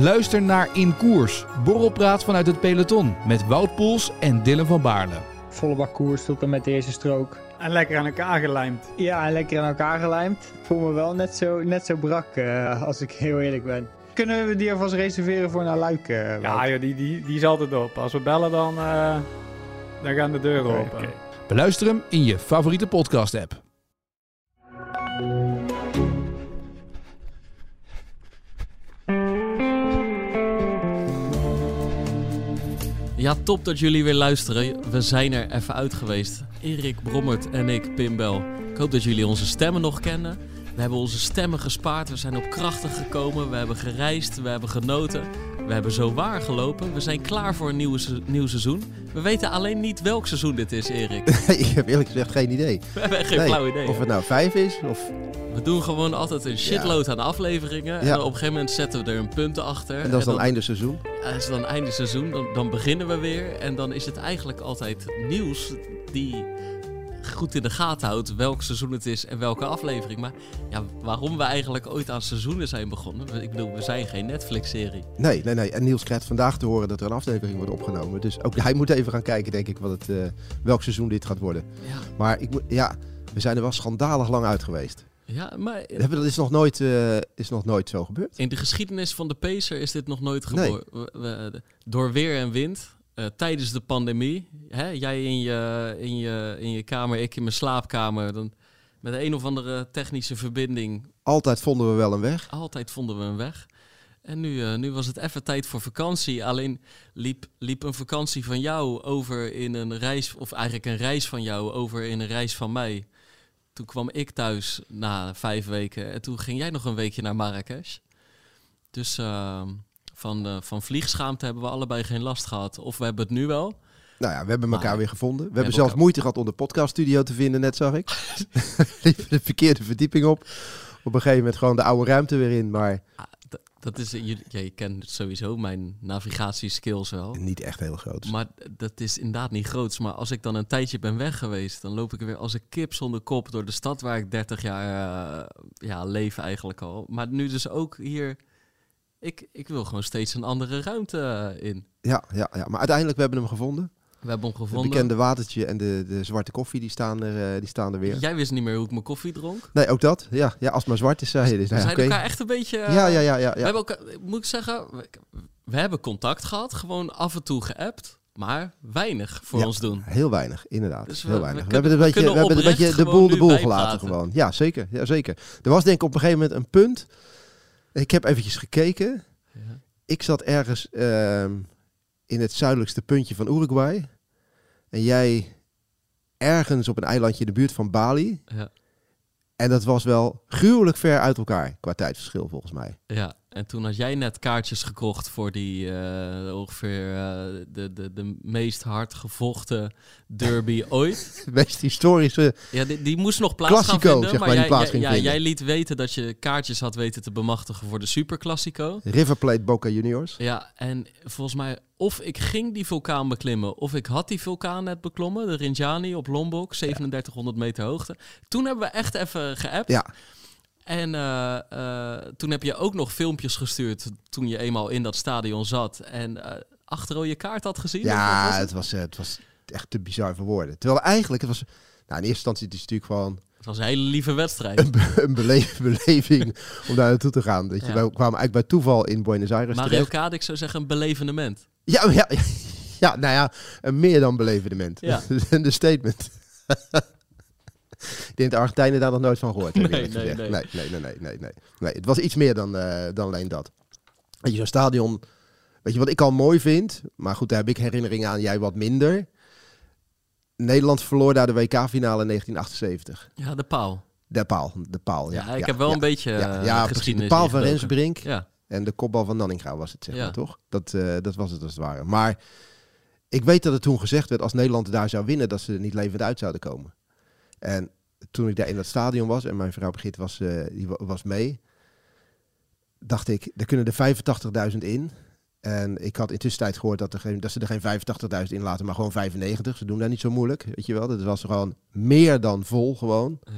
Luister naar In Koers, borrelpraat vanuit het peloton met Wout Poels en Dylan van Baarle. Volle bak koers tot en met de eerste strook. En lekker aan elkaar gelijmd. Ja, en lekker aan elkaar gelijmd. Ik voel me wel net zo, net zo brak, uh, als ik heel eerlijk ben. Kunnen we die alvast reserveren voor naar Luik? Uh, ja, joh, die, die, die is altijd op. Als we bellen, dan, uh, dan gaan de deuren okay, open. Okay. Beluister hem in je favoriete podcast-app. Ja, top dat jullie weer luisteren. We zijn er even uit geweest. Erik Brommert en ik, Pim Bel. Ik hoop dat jullie onze stemmen nog kennen. We hebben onze stemmen gespaard. We zijn op krachten gekomen. We hebben gereisd. We hebben genoten. We hebben zo waar gelopen. We zijn klaar voor een nieuw, nieuw seizoen. We weten alleen niet welk seizoen dit is, Erik. ik heb eerlijk gezegd geen idee. We hebben geen flauw idee. Of het nou vijf is of... We doen gewoon altijd een shitload aan afleveringen. En op een gegeven moment zetten we er een punt achter. En dat is dan, einde seizoen? Als is dan einde seizoen. Dan, dan beginnen we weer. En dan is het eigenlijk altijd nieuws die goed in de gaten houdt welk seizoen het is en welke aflevering. Maar ja, waarom we eigenlijk ooit aan seizoenen zijn begonnen. Ik bedoel, we zijn geen Netflix-serie. Nee, nee, nee. En Niels krijgt vandaag te horen dat er een aflevering wordt opgenomen. Dus ook hij moet even gaan kijken, denk ik, wat het, uh, welk seizoen dit gaat worden. Ja. Maar ik, ja, we zijn er wel schandalig lang uit geweest. Ja, maar... Dat is nog, nooit, uh, is nog nooit zo gebeurd. In de geschiedenis van de Pacer is dit nog nooit gebeurd. Nee. Door weer en wind uh, tijdens de pandemie, hè, jij in je, in, je, in je kamer, ik in mijn slaapkamer, dan met een of andere technische verbinding. Altijd vonden we wel een weg. Altijd vonden we een weg. En nu, uh, nu was het even tijd voor vakantie. Alleen liep, liep een vakantie van jou over in een reis, of eigenlijk een reis van jou over in een reis van mij. Toen kwam ik thuis na vijf weken en toen ging jij nog een weekje naar Marrakesh. Dus uh, van, uh, van vliegschaamte hebben we allebei geen last gehad. Of we hebben het nu wel. Nou ja, we hebben elkaar weer gevonden. We, hebben zelfs moeite gehad om de podcaststudio te vinden, net zag ik. de verkeerde verdieping op. Op een gegeven moment gewoon de oude ruimte weer in, maar... Ah, dat is, je, ja, je kent sowieso mijn navigatieskills wel. Niet echt heel groot. Maar dat is inderdaad niet groot. Maar als ik dan een tijdje ben weg geweest, dan loop ik weer als een kip zonder kop door de stad waar ik 30 jaar uh, ja, leef eigenlijk al. Maar nu dus ook hier ik, ik wil gewoon steeds een andere ruimte eh, in. Ja, ja, ja, maar uiteindelijk we hebben hem gevonden. We hebben hem gevonden. Het bekende watertje en de, de zwarte koffie, die staan, er, uh, die staan er weer. Jij wist niet meer hoe ik mijn koffie dronk? Nee, ook dat. Ja, ja als het maar zwart is, zei je. Dus, we zijn elkaar echt een beetje... Uh, ja, ja, ja, ja, We hebben elkaar, moet ik zeggen, we, we, hebben contact gehad. Gewoon af en toe geappt. Maar weinig voor ons doen. Heel weinig, inderdaad. Dus heel weinig. We, hebben een beetje, we hebben een beetje de boel de boel gelaten gewoon. Ja, zeker. Ja, zeker. Er was denk ik op een gegeven moment een punt. Ik heb eventjes gekeken ik zat ergens ehm, in het zuidelijkste puntje van Uruguay. En jij ergens op een eilandje in de buurt van Bali. Ja. En dat was wel gruwelijk ver uit elkaar qua tijdverschil volgens mij. Ja, en toen had jij net kaartjes gekocht voor die uh, ongeveer uh, de, de, de meest hard gevochten derby ooit. De meest historische. Ja, die, die moest nog plaats Classico, gaan vinden. Zeg maar, jij, plaats ja, jij liet weten dat je kaartjes had weten te bemachtigen voor de Super Classico. River Plate Boca Juniors. Ja, en volgens mij of ik ging die vulkaan beklimmen, of ik had die vulkaan net beklommen, de Rinjani op Lombok, 3700 meter hoogte. Toen hebben we echt even geappt. Ja. En uh, uh, toen heb je ook nog filmpjes gestuurd toen je eenmaal in dat stadion zat en uh, achter je kaart had gezien. Ja, was het? Het, was, het was echt te bizar voor woorden. Terwijl eigenlijk, het was, nou in eerste instantie het is natuurlijk gewoon... Het was een hele lieve wedstrijd. Een, be een beleving om daar naartoe te gaan. Dat je, ja. Wij kwamen eigenlijk bij toeval in Buenos Aires Mario Kart, ik zou zeggen een belevenement. Ja, ja, ja, nou ja, een meer dan belevenement. Ja. een statement. Ik denk de Argentijnen daar nog nooit van gehoord hebben. Nee, nee, nee. Nee, nee, nee, nee, nee, nee. Het was iets meer dan, uh, dan alleen dat. Weet je, zo'n stadion... Weet je wat ik al mooi vind? Maar goed, daar heb ik herinneringen aan, jij wat minder. Nederland verloor daar de WK-finale in 1978. Ja, de paal. De paal, de paal, ja. ja ik heb wel een beetje ja, ja, De paal van Rensbrink ja. en de kopbal van Nanninga was het, zeg maar, toch? Dat, uh, dat was het als het ware. Maar ik weet dat er toen gezegd werd, als Nederland daar zou winnen, dat ze er niet levend uit zouden komen. En toen ik daar in dat stadion was en mijn vrouw Brigitte was, uh, die was mee, dacht ik, er kunnen er 85.000 in. En ik had intussen tijd gehoord dat, er geen, dat ze er geen 85.000 in laten, maar gewoon 95. Ze doen daar niet zo moeilijk, weet je wel. Dat was gewoon meer dan vol gewoon. Ja.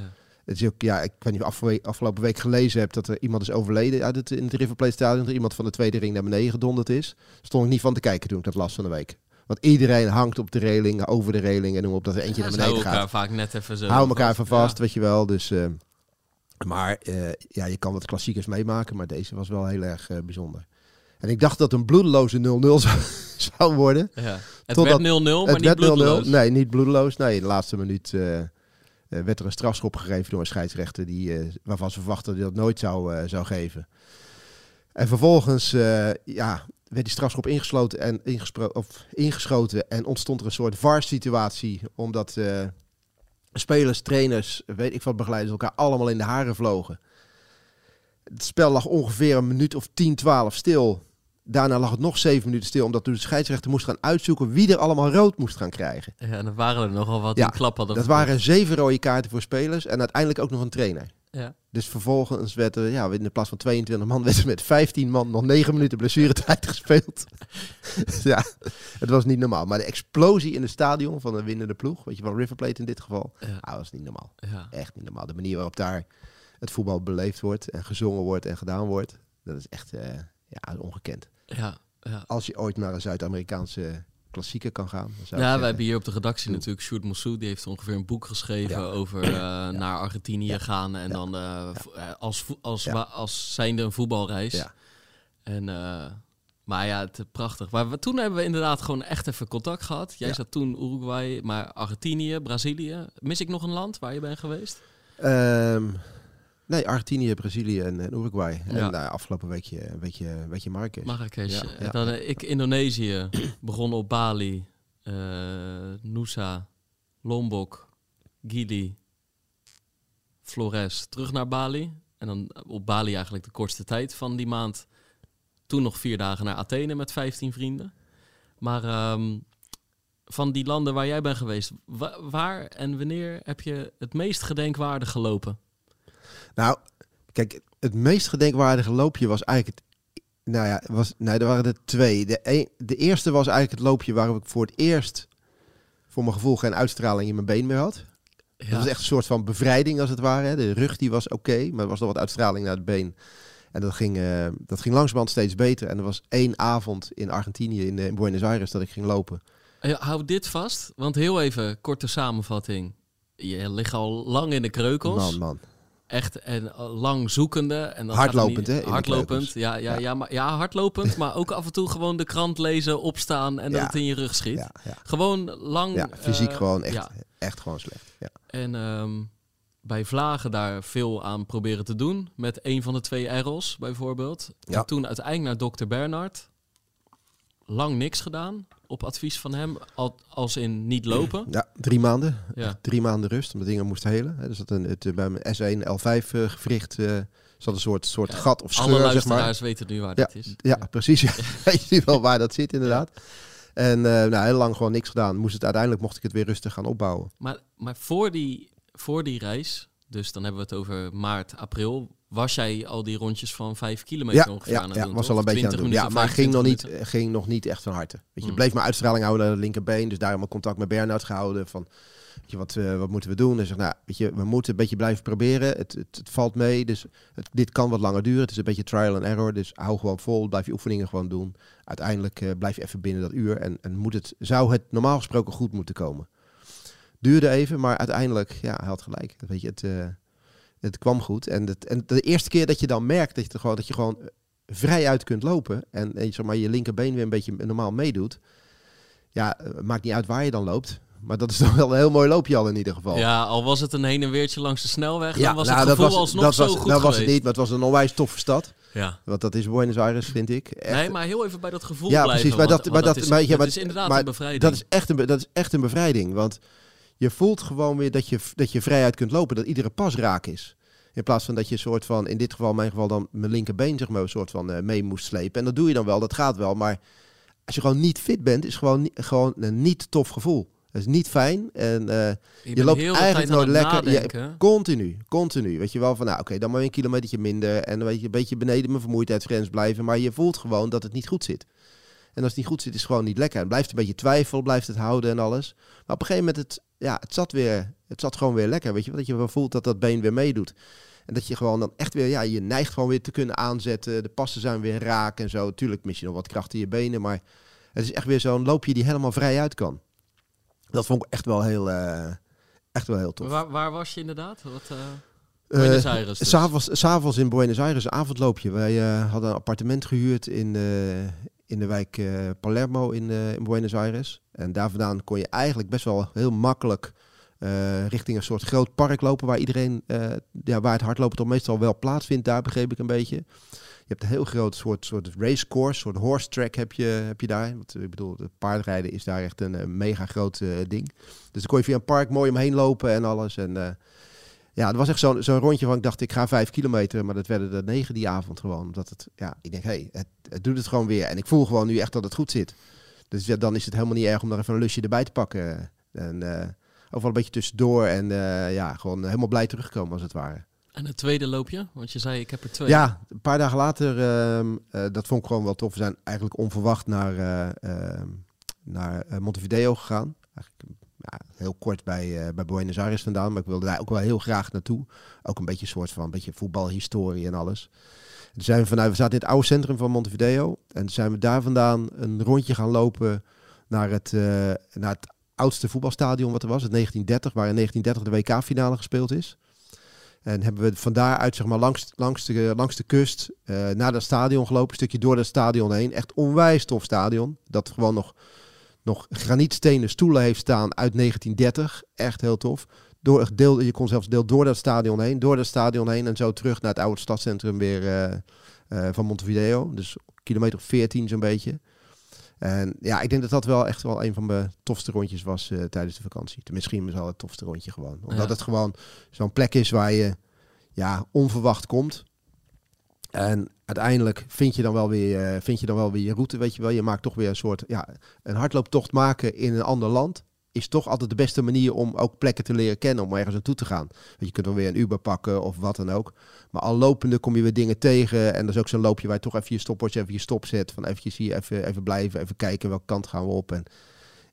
Het is ook, ja, ik weet niet of je afgelopen week gelezen hebt dat er iemand is overleden uit het, in het River Plate Stadion. Dat iemand van de tweede ring naar beneden gedonderd is. stond ik niet van te kijken toen ik dat las van de week. Want iedereen hangt op de reling, over de reling en noem op dat er eentje naar beneden gaat. elkaar vaak net even zo. Hou elkaar van vast, weet je wel. Dus, uh, maar uh, ja, je kan wat klassiekers meemaken, maar deze was wel heel erg uh, bijzonder. En ik dacht dat een bloedeloze 0-0 zou, zou, worden. Ja. Het werd 0-0, maar niet bloedeloos. Nee, niet bloedeloos. Nee, in de laatste minuut werd er een strafschop gegeven door een scheidsrechter... Die, waarvan ze verwachten dat hij dat nooit zou, zou geven. En vervolgens ja, werd die strafschop ingesloten en of ingeschoten... en ontstond er een soort VAR-situatie... omdat spelers, trainers, weet ik wat, begeleiders elkaar allemaal in de haren vlogen. Het spel lag ongeveer een minuut of 10, 12 stil. Daarna lag het nog zeven minuten stil, omdat de scheidsrechter moest gaan uitzoeken wie er allemaal rood moest gaan krijgen. Ja, en dan waren er nogal wat ja, die klap hadden. Dat waren zeven rode kaarten voor spelers en uiteindelijk ook nog een trainer. Ja. Dus vervolgens werd er, ja, in de plaats van 22 man, werd er met 15 man nog 9 minuten blessuretijd gespeeld. ja, het was niet normaal. Maar de explosie in het stadion van de winnende ploeg, weet je, van River Plate in dit geval, ja. ah, was niet normaal. Ja. Echt niet normaal. De manier waarop daar het voetbal beleefd wordt en gezongen wordt en gedaan wordt, dat is echt uh, ja, ongekend. Ja, ja. Als je ooit naar een Zuid-Amerikaanse klassieker kan gaan. Ja, we hebben hier op de redactie natuurlijk Sjoerd Moussou, die heeft ongeveer een boek geschreven over uh, naar Argentinië gaan en dan uh, als, als, als, als zijnde een voetbalreis. En, uh, maar ja, het prachtig. Maar we, toen hebben we inderdaad gewoon echt even contact gehad. Jij zat toen Uruguay, maar Argentinië, Brazilië. Mis ik nog een land waar je bent geweest? Um, Nee, Argentinië, Brazilië en, en Uruguay. En uh, afgelopen weekje, een beetje, beetje Marrakesh. Marrakesh. Ja, en dan uh, ik Indonesië, begonnen op Bali, uh, Nusa, Lombok, Gili, Flores. Terug naar Bali. En dan op Bali eigenlijk de kortste tijd van die maand. Toen nog vier dagen naar Athene met 15 vrienden. Maar um, van die landen waar jij bent geweest, wa waar en wanneer heb je het meest gedenkwaardig gelopen? Nou, kijk, het meest gedenkwaardige loopje was eigenlijk het nou ja, was, nee, er waren er twee. De, een, de eerste was eigenlijk het loopje waarop ik voor het eerst, voor mijn gevoel, geen uitstraling in mijn been meer had. Ja. Dat was echt een soort van bevrijding als het ware. De rug die was oké, maar er was nog wat uitstraling naar het been. En dat ging, uh, dat ging langzamerhand steeds beter. En er was één avond in Argentinië, in, in Buenos Aires, dat ik ging lopen. hou dit vast, want heel even, korte samenvatting. Je ligt al lang in de kreukels. Man, man echt en lang zoekende. En dan hardlopend, hè? Hardlopend, ja, ja, ja. maar, ja, hardlopend, maar ook af en toe gewoon de krant lezen, opstaan en dat het in je rug schiet. Gewoon lang. Ja, fysiek uh, gewoon echt, echt gewoon slecht. Ja. En um, bij Vlagen daar veel aan proberen te doen. Met een van de twee Errors bijvoorbeeld. En toen uiteindelijk naar dokter Bernard. Lang niks gedaan op advies van hem, als in niet lopen? Ja, drie maanden. Ja. Drie maanden rust, omdat dingen moest helen. Dus dat een, het, bij mijn S1, L5 uh, gewricht zat een soort, soort gat of scheur, Alle zeg maar. weten nu waar ja, dat is. Ja, precies. Ja. je ziet wel waar dat zit, inderdaad. En uh, nou, heel lang gewoon niks gedaan. Moest het, uiteindelijk mocht ik het weer rustig gaan opbouwen. Maar, maar voor, die, voor die reis, dus dan hebben we het over maart, april, was jij al die rondjes van vijf kilometer ja, ongeveer ja, aan het ja, doen? was al een beetje aan het doen. Ja, maar ging nog, niet, ging nog niet echt van harte. Weet je, mm. bleef mijn uitstraling houden naar de linkerbeen. Dus daarom contact met Bernard gehouden. Van, weet je, wat, uh, wat moeten we doen? En zeg, nou, weet je, we moeten een beetje blijven proberen. Het, het, het valt mee, dus het, dit kan wat langer duren. Het is een beetje trial and error. Dus hou gewoon vol, blijf je oefeningen gewoon doen. Uiteindelijk uh, blijf je even binnen dat uur. En, en moet het, zou het normaal gesproken goed moeten komen. Duurde even, maar uiteindelijk, ja, hij had gelijk. Weet je, het... Uh, het kwam goed. En, het, en de eerste keer dat je dan merkt dat je, gewoon, dat je gewoon vrij uit kunt lopen. En, en zeg maar, je linkerbeen weer een beetje normaal meedoet. Ja, eh, maakt niet uit waar je dan loopt. Maar dat is toch wel een heel mooi loopje al in ieder geval. Ja, al was het een heen en weertje langs de snelweg, ja, dan was nou, het gevoel dat was, alsnog dat zo was, goed Dat was het niet, maar het was een onwijs toffe stad. Ja. Want dat is Buenos Aires, vind ik. Echt. Nee, maar heel even bij dat gevoel ja, blijven. Precies, maar dat, maar dat, is, maar, ja, maar, is inderdaad maar, een bevrijding. Dat is, echt een, dat is echt een bevrijding. Want je voelt gewoon weer dat je, dat je vrijuit kunt lopen. Dat iedere pas raak is. In plaats van dat je een soort van, in dit geval, in mijn geval dan mijn linkerbeen zeg maar, een soort van uh, mee moest slepen. En dat doe je dan wel, dat gaat wel. Maar als je gewoon niet fit bent, is gewoon, gewoon een niet tof gevoel. Dat is niet fijn. En uh, je, je loopt eigenlijk nooit lekker. Je, continu, continu. Weet je wel van, nou oké, dan maar een kilometertje minder. En dan weet je, een beetje beneden mijn vermoeidheidsgrens blijven. Maar je voelt gewoon dat het niet goed zit. En als het niet goed zit, is het gewoon niet lekker. Het blijft een beetje twijfel, blijft het houden en alles. Maar op een gegeven moment, het, ja, het zat weer, het zat gewoon weer lekker. Weet je, dat je wel voelt dat dat been weer meedoet. En dat je gewoon dan echt weer, ja, je neigt gewoon weer te kunnen aanzetten. De passen zijn weer raak en zo. Tuurlijk mis je nog wat kracht in je benen, maar het is echt weer zo'n loopje die helemaal vrij uit kan. Dat vond ik echt wel heel, uh, echt wel heel tof. Waar, waar was je inderdaad? Wat, uh... Buenos Aires. Dus. S'avonds, in Buenos Aires, een avondloopje. Wij uh, hadden een appartement gehuurd in, in de wijk Palermo in, in Buenos Aires. En daar vandaan kon je eigenlijk best wel heel makkelijk uh, richting een soort groot park lopen waar iedereen, ja, waar het hardlopen toch meestal wel plaatsvindt. Daar begreep ik een beetje. Je hebt een heel groot soort, soort racecourse, soort horse track heb je, heb je daar. Want, ik bedoel, paardrijden is daar echt een, mega groot ding. Dus dan kon je via een park mooi omheen lopen en alles. En ja, het was echt zo'n zo'n rondje van ik dacht ik ga vijf kilometer, maar dat werden er negen die avond gewoon. Omdat het, ja, ik denk hé, hey, het, het doet het gewoon weer. En ik voel gewoon nu echt dat het goed zit. Dus ja, dan is het helemaal niet erg om daar even een lusje erbij te pakken. En overal een beetje tussendoor. En uh, ja, gewoon helemaal blij terugkomen als het ware. En het tweede loopje? Want je zei, ik heb er twee. Ja, een paar dagen later, uh, dat vond ik gewoon wel tof. We zijn eigenlijk onverwacht naar, uh, naar Montevideo gegaan. Eigenlijk ja, heel kort bij, bij Buenos Aires vandaan. Maar ik wilde daar ook wel heel graag naartoe. Ook een beetje een soort van een beetje voetbalhistorie en alles. Zijn we, vanuit, we zaten in het oude centrum van Montevideo. En zijn we daar vandaan een rondje gaan lopen naar het, naar het oudste voetbalstadion wat er was, het 1930, waar in 1930 de WK-finale gespeeld is. En hebben we van daaruit zeg maar, langs, langs, de, langs de kust uh, naar dat stadion gelopen. Een stukje door dat stadion heen. Echt onwijs tof stadion. Dat gewoon nog, nog granietstenen stoelen heeft staan uit 1930. Echt heel tof. Door, deel, je kon zelfs deel door dat stadion heen. Door dat stadion heen en zo terug naar het oude stadscentrum weer uh, uh, van Montevideo. Dus kilometer 14 zo'n beetje. En ja, ik denk dat dat wel echt wel een van mijn tofste rondjes was uh, tijdens de vakantie. Misschien wel het tofste rondje gewoon. Omdat het gewoon zo'n plek is waar je ja, onverwacht komt. En uiteindelijk vind je dan wel weer, vind je dan wel weer je route, weet je wel. Je maakt toch weer een soort, ja, een hardlooptocht maken in een ander land is toch altijd de beste manier om ook plekken te leren kennen, om ergens naartoe te gaan. Want je kunt dan weer een Uber pakken of wat dan ook. Maar al lopende kom je weer dingen tegen. En dat is ook zo'n loopje waar je toch even je stopwatch even je stop zet. Van eventjes hier even, even blijven, even kijken welke kant gaan we op. En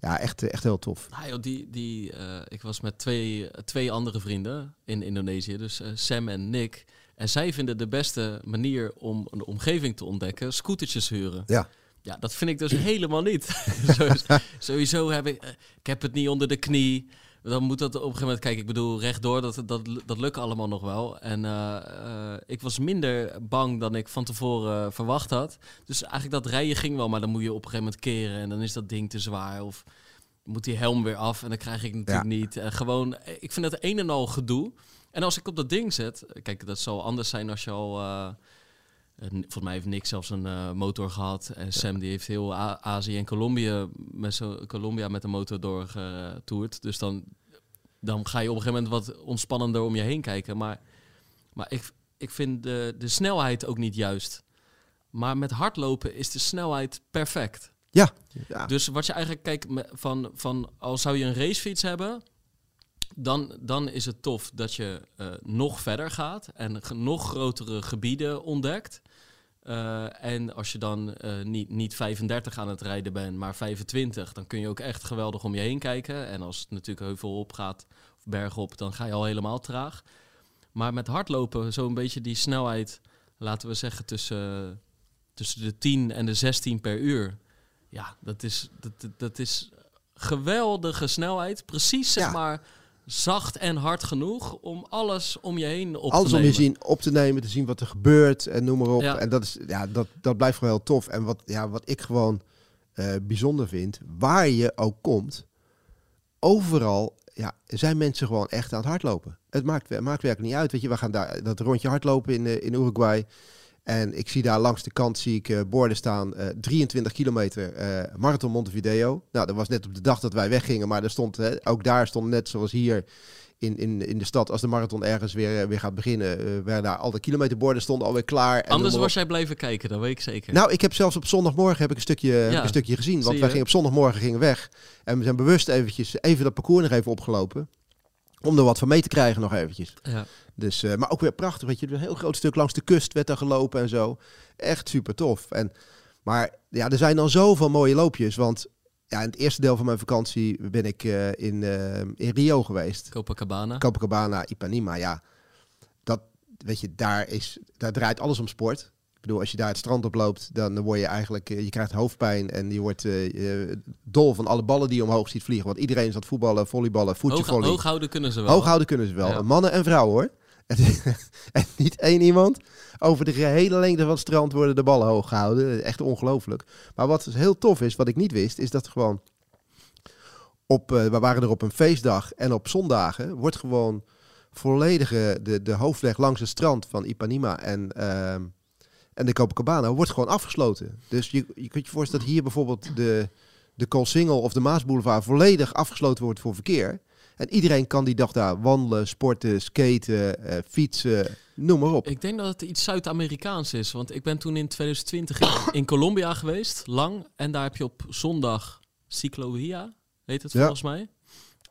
ja, echt, echt heel tof. Nou, joh, die, die, uh, ik was met twee, twee andere vrienden in Indonesië, dus uh, Sam en Nick. En zij vinden de beste manier om een omgeving te ontdekken, scootertjes huren. Ja. Ja, dat vind ik dus helemaal niet. Sowieso heb ik, eh, ik heb het niet onder de knie. Dan moet dat op een gegeven moment, kijk, ik bedoel, rechtdoor, dat, dat, dat lukt allemaal nog wel. En uh, uh, ik was minder bang dan ik van tevoren uh, verwacht had. Dus eigenlijk dat rijden ging wel, maar dan moet je op een gegeven moment keren en dan is dat ding te zwaar. Of moet die helm weer af en dan krijg ik natuurlijk ja. niet. gewoon, ik vind dat een en al gedoe. En als ik op dat ding zet, kijk, dat zal anders zijn als je al volgens mij heeft Nick zelfs een uh, motor gehad. En Sam die heeft heel A Azië en Colombia met, zo, Colombia met een motor doorgetoerd. Dus dan, dan ga je op een gegeven moment wat ontspannender om je heen kijken. Maar, maar ik, ik vind de, de snelheid ook niet juist. Maar met hardlopen is de snelheid perfect. Ja. ja. Dus wat je eigenlijk kijkt van, van als zou je een racefiets hebben, dan, dan is het tof dat je uh, nog verder gaat en nog grotere gebieden ontdekt. Uh, en als je dan uh, niet, niet 35 aan het rijden bent, maar 25, dan kun je ook echt geweldig om je heen kijken. En als het natuurlijk heuvel op gaat of berg op, dan ga je al helemaal traag. Maar met hardlopen, zo'n beetje die snelheid, laten we zeggen tussen, tussen de 10 en de 16 per uur. Ja, dat is, dat, dat is geweldige snelheid. Precies zeg ja. maar zacht en hard genoeg om alles om je heen op alles te nemen. Alles om je zien, op te nemen, te zien wat er gebeurt en noem maar op. Ja. En dat, is, ja, dat, dat blijft gewoon heel tof. En wat, ja, wat ik gewoon uh, bijzonder vind, waar je ook komt, overal ja, zijn mensen gewoon echt aan het hardlopen. Het maakt, maakt werkelijk niet uit. Weet je, we gaan daar dat rondje hardlopen in, uh, in Uruguay. En ik zie daar langs de kant zie ik, uh, borden staan, uh, 23 kilometer uh, Marathon Montevideo. Nou, dat was net op de dag dat wij weggingen, maar er stond, ook daar stond net zoals hier in, in, in de stad, als de marathon ergens weer, weer gaat beginnen, werden daar al de kilometerborden stonden alweer klaar. En Anders was jij blijven kijken, dat weet ik zeker. Nou, ik heb zelfs op zondagmorgen heb ik een stukje, ja. een stukje gezien, want wij gingen op zondagmorgen gingen weg. En we zijn bewust eventjes, even dat parcours nog even opgelopen. Om er wat van mee te krijgen nog eventjes. Ja. Dus, uh, maar ook weer prachtig, weet je. Een heel groot stuk langs de kust werd er gelopen en zo. Echt super tof. En, maar ja, er zijn dan zoveel mooie loopjes. Want ja, in het eerste deel van mijn vakantie ben ik in, in Rio geweest. Copacabana. Copacabana, Ipanema, ja. Dat, weet je, daar, is, daar draait alles om sport. Ik bedoel, als je daar het strand op loopt, dan word je eigenlijk, je krijgt hoofdpijn en je wordt uh, dol van alle ballen die je omhoog ziet vliegen. Want iedereen is aan het voetballen, volleyballen, voetje Hoog, houden kunnen ze wel. Hoog houden kunnen ze wel. Mannen en vrouwen hoor. en niet één iemand. Over de gehele lengte van het strand worden de ballen hoog gehouden. Echt ongelooflijk. Maar wat heel tof is, wat ik niet wist, is dat gewoon op, uh, we waren er op een feestdag en op zondagen wordt gewoon volledige de, de hoofdweg langs het strand van Ipanema en, uh, en de Copacabana wordt gewoon afgesloten. Dus je, je kunt je voorstellen dat hier bijvoorbeeld de, de Koolsingel of de Maasboulevard volledig afgesloten wordt voor verkeer. En iedereen kan die dag daar wandelen, sporten, skaten, uh, fietsen, noem maar op. Ik denk dat het iets Zuid-Amerikaans is. Want ik ben toen in 2020 in, in, Colombia geweest, lang. En daar heb je op zondag Ciclovia, heet het volgens mij.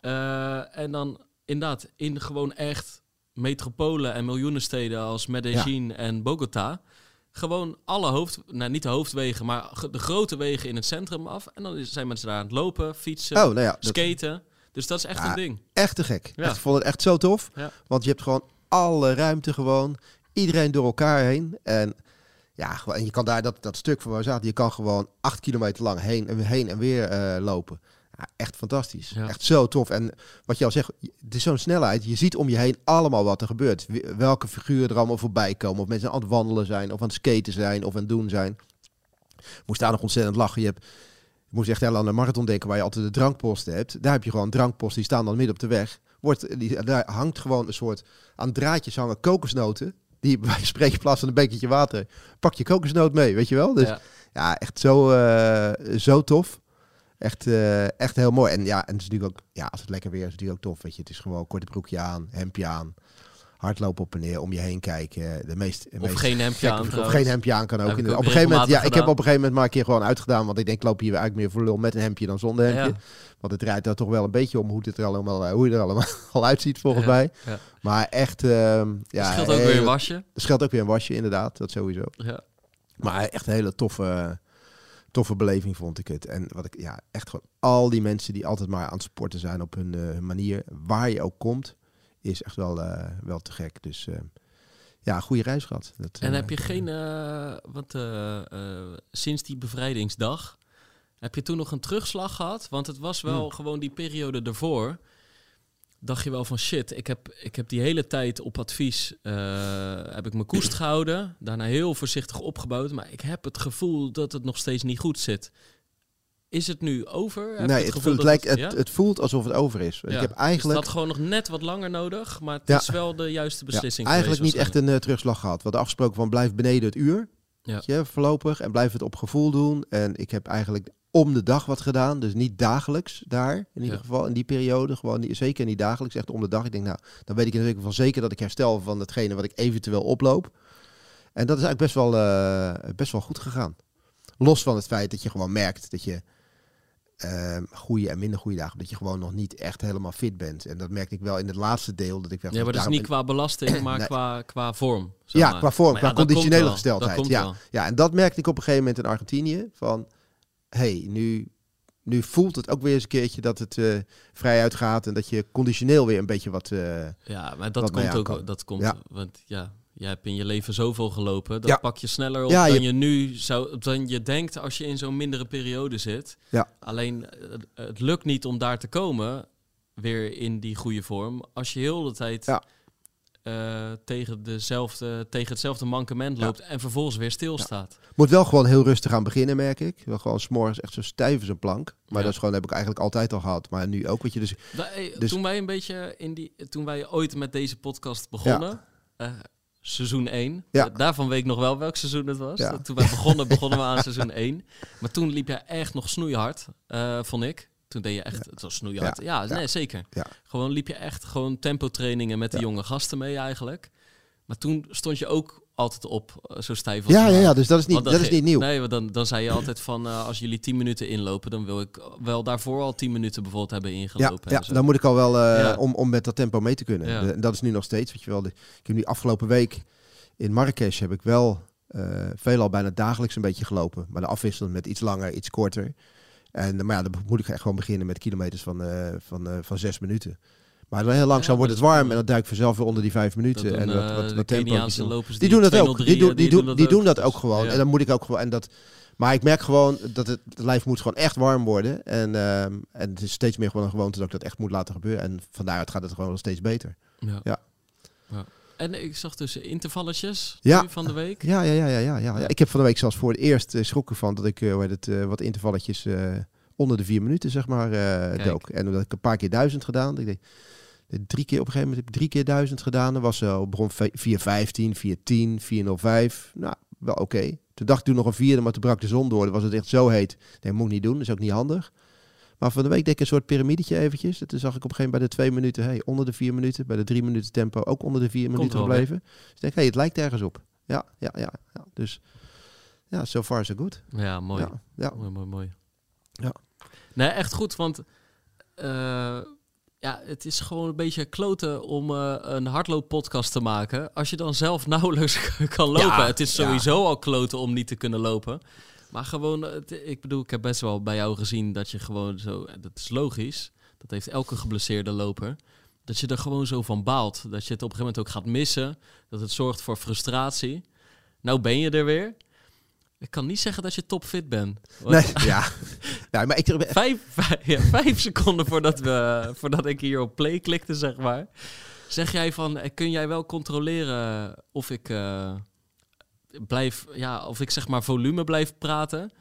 Uh, en dan inderdaad in gewoon echt metropolen en miljoenensteden als Medellin en Bogota. Gewoon alle hoofd, nou niet de hoofdwegen, maar de grote wegen in het centrum af. En dan zijn mensen daar aan het lopen, fietsen, oh, nou ja, skaten. Dus dat is echt een ding. Echt te gek. Ja. Echt, ik vond het echt zo tof. Want je hebt gewoon alle ruimte gewoon. Iedereen door elkaar heen. En ja, en je kan daar dat, dat stuk van waar we zaten, je kan gewoon acht kilometer lang heen en, heen en weer uh, lopen. Ja, echt fantastisch. Echt zo tof. En wat je al zegt, het is zo'n snelheid. Je ziet om je heen allemaal wat er gebeurt. Welke figuren er allemaal voorbij komen. Of mensen aan het wandelen zijn, of aan het skaten zijn, of aan het doen zijn. Moest daar nog ontzettend lachen. Je hebt moest echt heel aan de marathon denken waar je altijd de drankposten hebt. Daar heb je gewoon drankposten, die staan dan midden op de weg. Wordt, die, daar hangt gewoon een soort, aan draadjes hangen kokosnoten. Die bij wijze van een bekertje water. Pak je kokosnoot mee, weet je wel? Dus ja, echt zo, uh, zo tof. Echt, uh, echt heel mooi. En ja, en het is natuurlijk ook, ja, als het lekker weer is, is het natuurlijk ook tof. Weet je, het is gewoon korte broekje aan, hemdje aan hardlopen op en neer, om je heen kijken. De meest, of meest geen hemdje aan. Of geen hemdje aan kan ook. op een gegeven moment, ja, ik heb op een gegeven moment maar een keer gewoon uitgedaan. Want ik denk, loop hier eigenlijk meer voor lul met een hemdje dan zonder hemdje. Want het draait daar toch wel een beetje om hoe het er allemaal, eh, hoe je er allemaal al uitziet volgens mij. Maar echt, uh, ja. scheelt ook weer een wasje. Er scheelt ook weer een wasje, inderdaad. Dat sowieso. Ja. Maar echt een hele toffe, toffe beleving vond ik het. En wat ik, ja, echt gewoon al die mensen die altijd maar aan het sporten zijn op hun uh, manier, waar je ook komt is echt wel, uh, wel te gek. Dus uh, ja, goede reis gehad. Dat, en heb je eh, geen, want sinds die bevrijdingsdag, heb je toen nog een terugslag gehad? Want het was wel hmm. gewoon die periode ervoor. Dacht je wel van shit, ik heb, ik heb die hele tijd op advies heb ik mijn koest gehouden. Daarna heel voorzichtig opgebouwd. Maar ik heb het gevoel dat het nog steeds niet goed zit. Is het nu over? Heb nee, het, het, voelt, lijkt, het, het, voelt alsof het over is. Ik heb eigenlijk... Dus dat gewoon nog net wat langer nodig, maar het is wel de juiste beslissing. Ja, eigenlijk niet echt een uh, terugslag gehad. We hadden afgesproken van blijf beneden het uur, ja. voorlopig, en blijf het op gevoel doen. En ik heb eigenlijk om de dag wat gedaan, dus niet dagelijks daar, in ieder geval in die periode, gewoon niet, zeker niet dagelijks, echt om de dag. Ik denk, nou, dan weet ik in ieder geval zeker dat ik herstel van hetgene wat ik eventueel oploop. En dat is eigenlijk best wel, uh, best wel goed gegaan. Los van het feit dat je gewoon merkt dat je uh, goede en minder goede dagen. Dat je gewoon nog niet echt helemaal fit bent. En dat merkte ik wel in het laatste deel. Dat ik ja, maar dat is niet qua belasting, maar qua, qua vorm. ja, qua vorm, qua conditionele gesteldheid. Ja, ja, en dat merkte ik op een gegeven moment in Argentinië. Van, hey, nu, nu voelt het ook weer eens een keertje dat het uh, vrij uitgaat. En dat je conditioneel weer een beetje wat... Uh, ja, maar dat komt ook. Dat komt, ja. Want ja, je hebt in je leven zoveel gelopen. Dat pak je sneller op dan je... nu zou, dan je denkt als je in zo'n mindere periode zit. Ja. Alleen het, lukt niet om daar te komen, weer in die goede vorm, als je heel de tijd ja. Uh, tegen, dezelfde, tegen hetzelfde mankement loopt en vervolgens weer stilstaat. Moet wel gewoon heel rustig aan beginnen, merk ik. Wel gewoon s'morgens echt zo stijf als een plank. Maar dat is gewoon, heb ik eigenlijk altijd al gehad. Maar nu ook, wat je dus, dus... Toen wij een beetje in die, toen wij ooit met deze podcast begonnen. Uh, seizoen 1. Ja. Daarvan weet ik nog wel welk seizoen het was. Toen we begonnen, begonnen we aan seizoen 1. Maar toen liep je echt nog snoeihard, uh, vond ik. Toen deed je echt, het was snoeihard. Ja, nee, zeker. Gewoon liep je echt gewoon tempo trainingen met de jonge gasten mee eigenlijk. Maar toen stond je ook altijd op, eh, zo stijf als ja, ja, ja, dus dat is niet, dat, is niet nieuw. Nee, want dan, dan zei je altijd van, uh, als jullie 10 minuten inlopen, dan wil ik wel daarvoor al 10 minuten bijvoorbeeld hebben ingelopen. Ja, ja dan moet ik al wel, uh, om, om met dat tempo mee te kunnen. Ja. dat is nu nog steeds, weet je wel. De, ik heb nu afgelopen week in Marrakesh heb ik wel uh, veelal bijna dagelijks een beetje gelopen. Maar de afwisseling met iets langer, iets korter. En, maar ja, dan moet ik echt gewoon beginnen met kilometers van, van, van zes minuten. Maar heel langzaam wordt het warm en dan duik ik vanzelf weer onder die vijf minuten. en wat, wat, wat tempo. Die, doen dat ook. Die, doen, die, doen, die doen dat ook gewoon. En dan moet ik ook gewoon. En dat, maar ik merk gewoon dat het, het lijf moet gewoon echt warm worden. En, ehm, en het is steeds meer gewoon een gewoonte dat ik dat echt moet laten gebeuren. En van daaruit gaat het gewoon nog steeds beter. Ja. ja. ja. En ik zag dus intervalletjes ja. van de week. Ja, ja, ja, ja, ja, ja, Ik heb van de week zelfs voor het eerst uh, schrokken van dat ik uh, het, uh, wat intervalletjes onder de vier minuten zeg maar dook. En dat ik een paar keer duizend gedaan. Ik deed, drie keer op een gegeven moment heb ik drie keer duizend gedaan. Dat was uh, begon 415, 410, 405. Nou, wel oké. Toen dacht ik toen nog een vierde, maar toen brak de zon door. Dan was het echt zo heet. Nee, moet ik niet doen. Dat is ook niet handig. Maar van de week deed ik een soort piramidetje eventjes. Toen zag ik op een gegeven moment bij de twee minuten, hey, onder de vier minuten. Bij de drie minuten tempo ook onder de vier minuten gebleven. Dus ik denk, hey, het lijkt ergens op. Ja, ja, ja. ja. Dus ja, so far so good. Ja, mooi. Ja, ja. Mooi, mooi, mooi. Ja. Nee, echt goed, want... Uh, ja, het is gewoon een beetje kloten om uh, een hardlooppodcast te maken. Als je dan zelf nauwelijks kan lopen. het is sowieso al kloten om niet te kunnen lopen. Maar gewoon, ik bedoel, ik heb best wel bij jou gezien dat je gewoon zo, dat is logisch. Dat heeft elke geblesseerde loper. Dat je er gewoon zo van baalt. Dat je het op een gegeven moment ook gaat missen. Dat het zorgt voor frustratie. Nou ben je er weer. Ik kan niet zeggen dat je topfit bent. Nee, ja. ja maar ik... vijf, vijf, ja, vijf seconden voordat, we, voordat ik hier op play klikte, zeg maar. Zeg jij van, eh, kun jij wel controleren of ik uh, blijf, ja, of ik zeg maar volume blijf praten?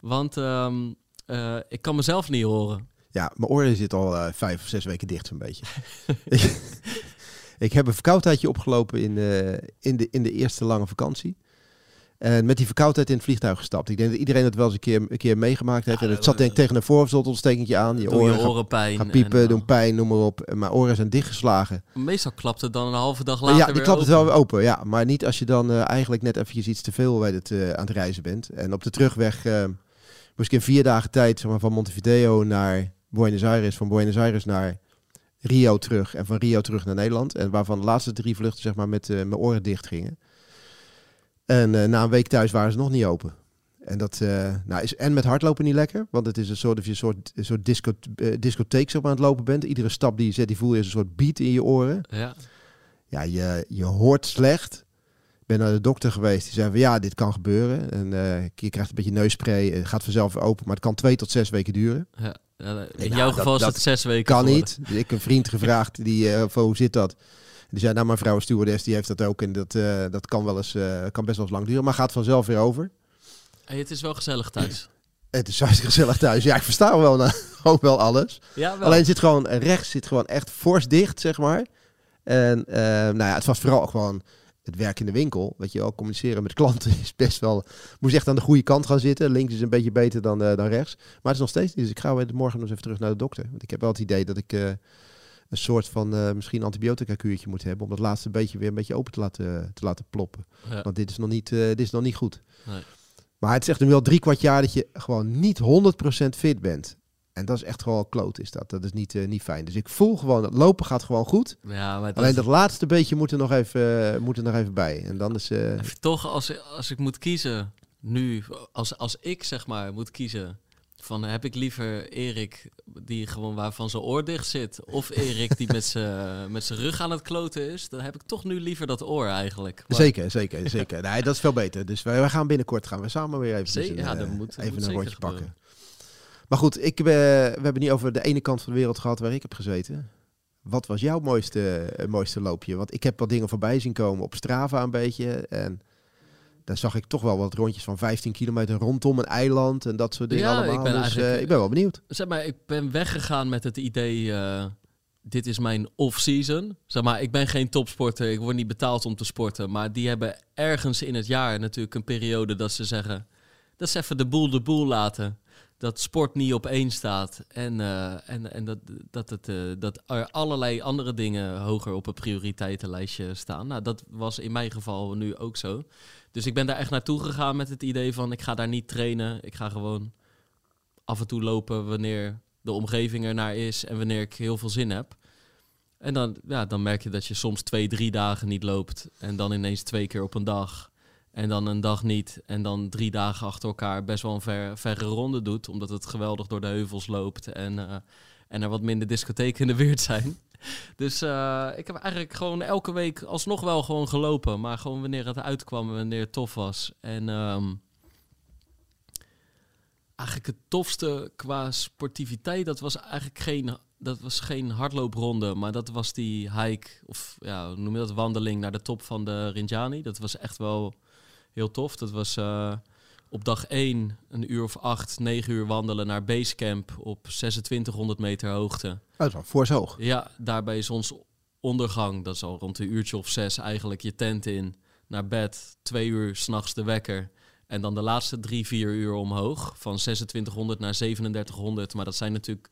Want um, uh, ik kan mezelf niet horen. Ja, mijn oren zit al uh, vijf of zes weken dicht zo'n beetje. ik heb een verkoudheidje opgelopen in, in, de, in de eerste lange vakantie. En met die verkoudheid in het vliegtuig gestapt. Ik denk dat iedereen het wel eens een keer, een keer meegemaakt heeft. en het zat denk ik tegen een voorhoofdontstekentje aan. Je oren, je oren pijn. Gaan piepen, doen pijn, noem maar op. Mijn oren zijn dichtgeslagen. Meestal klapt het dan een halve dag later Ja, die klapt het wel weer open. Ja, maar niet als je dan uh, eigenlijk net eventjes iets te veel bij het, uh, aan het reizen bent. En op de terugweg uh, moest ik in vier dagen tijd zeg maar, van Montevideo naar Buenos Aires. Van Buenos Aires naar Rio terug. En van Rio terug naar Nederland. En waarvan de laatste drie vluchten zeg maar, met mijn oren dicht gingen. En uh, na een week thuis waren ze nog niet open. En dat uh, nou is en met hardlopen niet lekker, want het is een soort of je soort, een soort disco, uh, discotheek zo aan het lopen bent. Iedere stap die je zet, die voel je als een soort beat in je oren. Ja, ja je, je hoort slecht. Ik ben naar de dokter geweest. Die zei van ja, dit kan gebeuren. En je krijgt een beetje neusspray. Het gaat vanzelf open, maar het kan twee tot zes weken duren. Ja, in jouw geval is het zes weken. Kan niet. Ik heb een vriend gevraagd die van hoe zit dat? Die zei, nou mijn vrouw stewardess, die heeft dat ook. En dat, uh, dat kan, wel eens, uh, kan best wel eens lang duren, maar gaat vanzelf weer over. Hey, het is wel gezellig thuis. Het is hartstikke gezellig thuis. Ja, ik versta wel, nou, ook wel alles. Ja, wel. Alleen zit gewoon rechts zit gewoon echt fors dicht, zeg maar. En uh, nou ja, het was vooral gewoon het werk in de winkel. Weet je wel, communiceren met klanten is best wel... Moest echt aan de goede kant gaan zitten. Links is een beetje beter dan, dan rechts. Maar het is nog steeds niet. Dus ik ga morgen nog eens even terug naar de dokter. Want ik heb wel het idee dat ik een soort van uh, misschien antibiotica kuurtje moet hebben. Om dat laatste beetje weer een beetje open te laten, te laten ploppen. Want dit is nog niet, uh, dit is nog niet goed. Nee. Maar het zegt nu wel drie kwart jaar dat je gewoon niet 100% fit bent. En dat is echt gewoon kloot is dat. Dat is niet, uh, niet fijn. Dus ik voel gewoon, dat lopen gaat gewoon goed. Ja, maar Alleen dat laatste beetje moet er nog even, moet er nog even bij. En dan is... Toch, als, als ik moet kiezen, nu, als, als ik zeg maar moet kiezen van heb ik liever Erik die gewoon waarvan zijn oor dicht zit. Of Erik die met zijn met zijn rug aan het kloten is. Dan heb ik toch nu liever dat oor eigenlijk. Maar... Zeker, zeker, zeker. Nee, dat is veel beter. Dus wij, wij gaan binnenkort gaan we samen weer even, zeker, een, ja, dat moet, even moet een rondje pakken. Maar goed, ik, uh, we hebben niet over de ene kant van de wereld gehad waar ik heb gezeten. Wat was jouw mooiste, mooiste loopje? Want ik heb wat dingen voorbij zien komen op Strava een beetje. En daar zag ik toch wel wat rondjes van 15 kilometer rondom een eiland en dat soort dingen ja, allemaal. Ik ben, dus, uh, ik ben wel benieuwd. Zeg maar, ik ben weggegaan met het idee, uh, dit is mijn off-season. Zeg maar, ik ben geen topsporter, ik word niet betaald om te sporten. Maar die hebben ergens in het jaar natuurlijk een periode dat ze zeggen, dat is even de boel de boel laten dat sport niet op één staat en, uh, en, en dat, dat, het, dat er allerlei andere dingen hoger op het prioriteitenlijstje staan. Nou, dat was in mijn geval nu ook zo. Dus ik ben daar echt naartoe gegaan met het idee van ik ga daar niet trainen. Ik ga gewoon af en toe lopen wanneer de omgeving er naar is en wanneer ik heel veel zin heb. En dan, ja, dan merk je dat je soms twee, drie dagen niet loopt en dan ineens twee keer op een dag. En dan een dag niet. En dan drie dagen achter elkaar best wel een ver, verre ronde doet. Omdat het geweldig door de heuvels loopt. En, uh, en er wat minder discotheken in de buurt zijn. Dus uh, ik heb eigenlijk gewoon elke week alsnog wel gewoon gelopen. Maar gewoon wanneer het uitkwam wanneer het tof was. En um, eigenlijk het tofste qua sportiviteit, dat was eigenlijk geen, dat was geen hardloopronde. Maar dat was die hike, of ja, noem je dat, wandeling naar de top van de Rinjani. Dat was echt wel heel tof. Dat was uh, op dag 1 een uur of 8, 9 uur wandelen naar Basecamp op 2600 meter hoogte. Oh, dat is wel. Ja, daarbij zonsondergang. Dat is al rond een uurtje of zes eigenlijk je tent in. Naar bed, twee uur s'nachts de wekker. En dan de laatste drie, vier uur omhoog. Van 2600 naar 3700. Maar dat zijn natuurlijk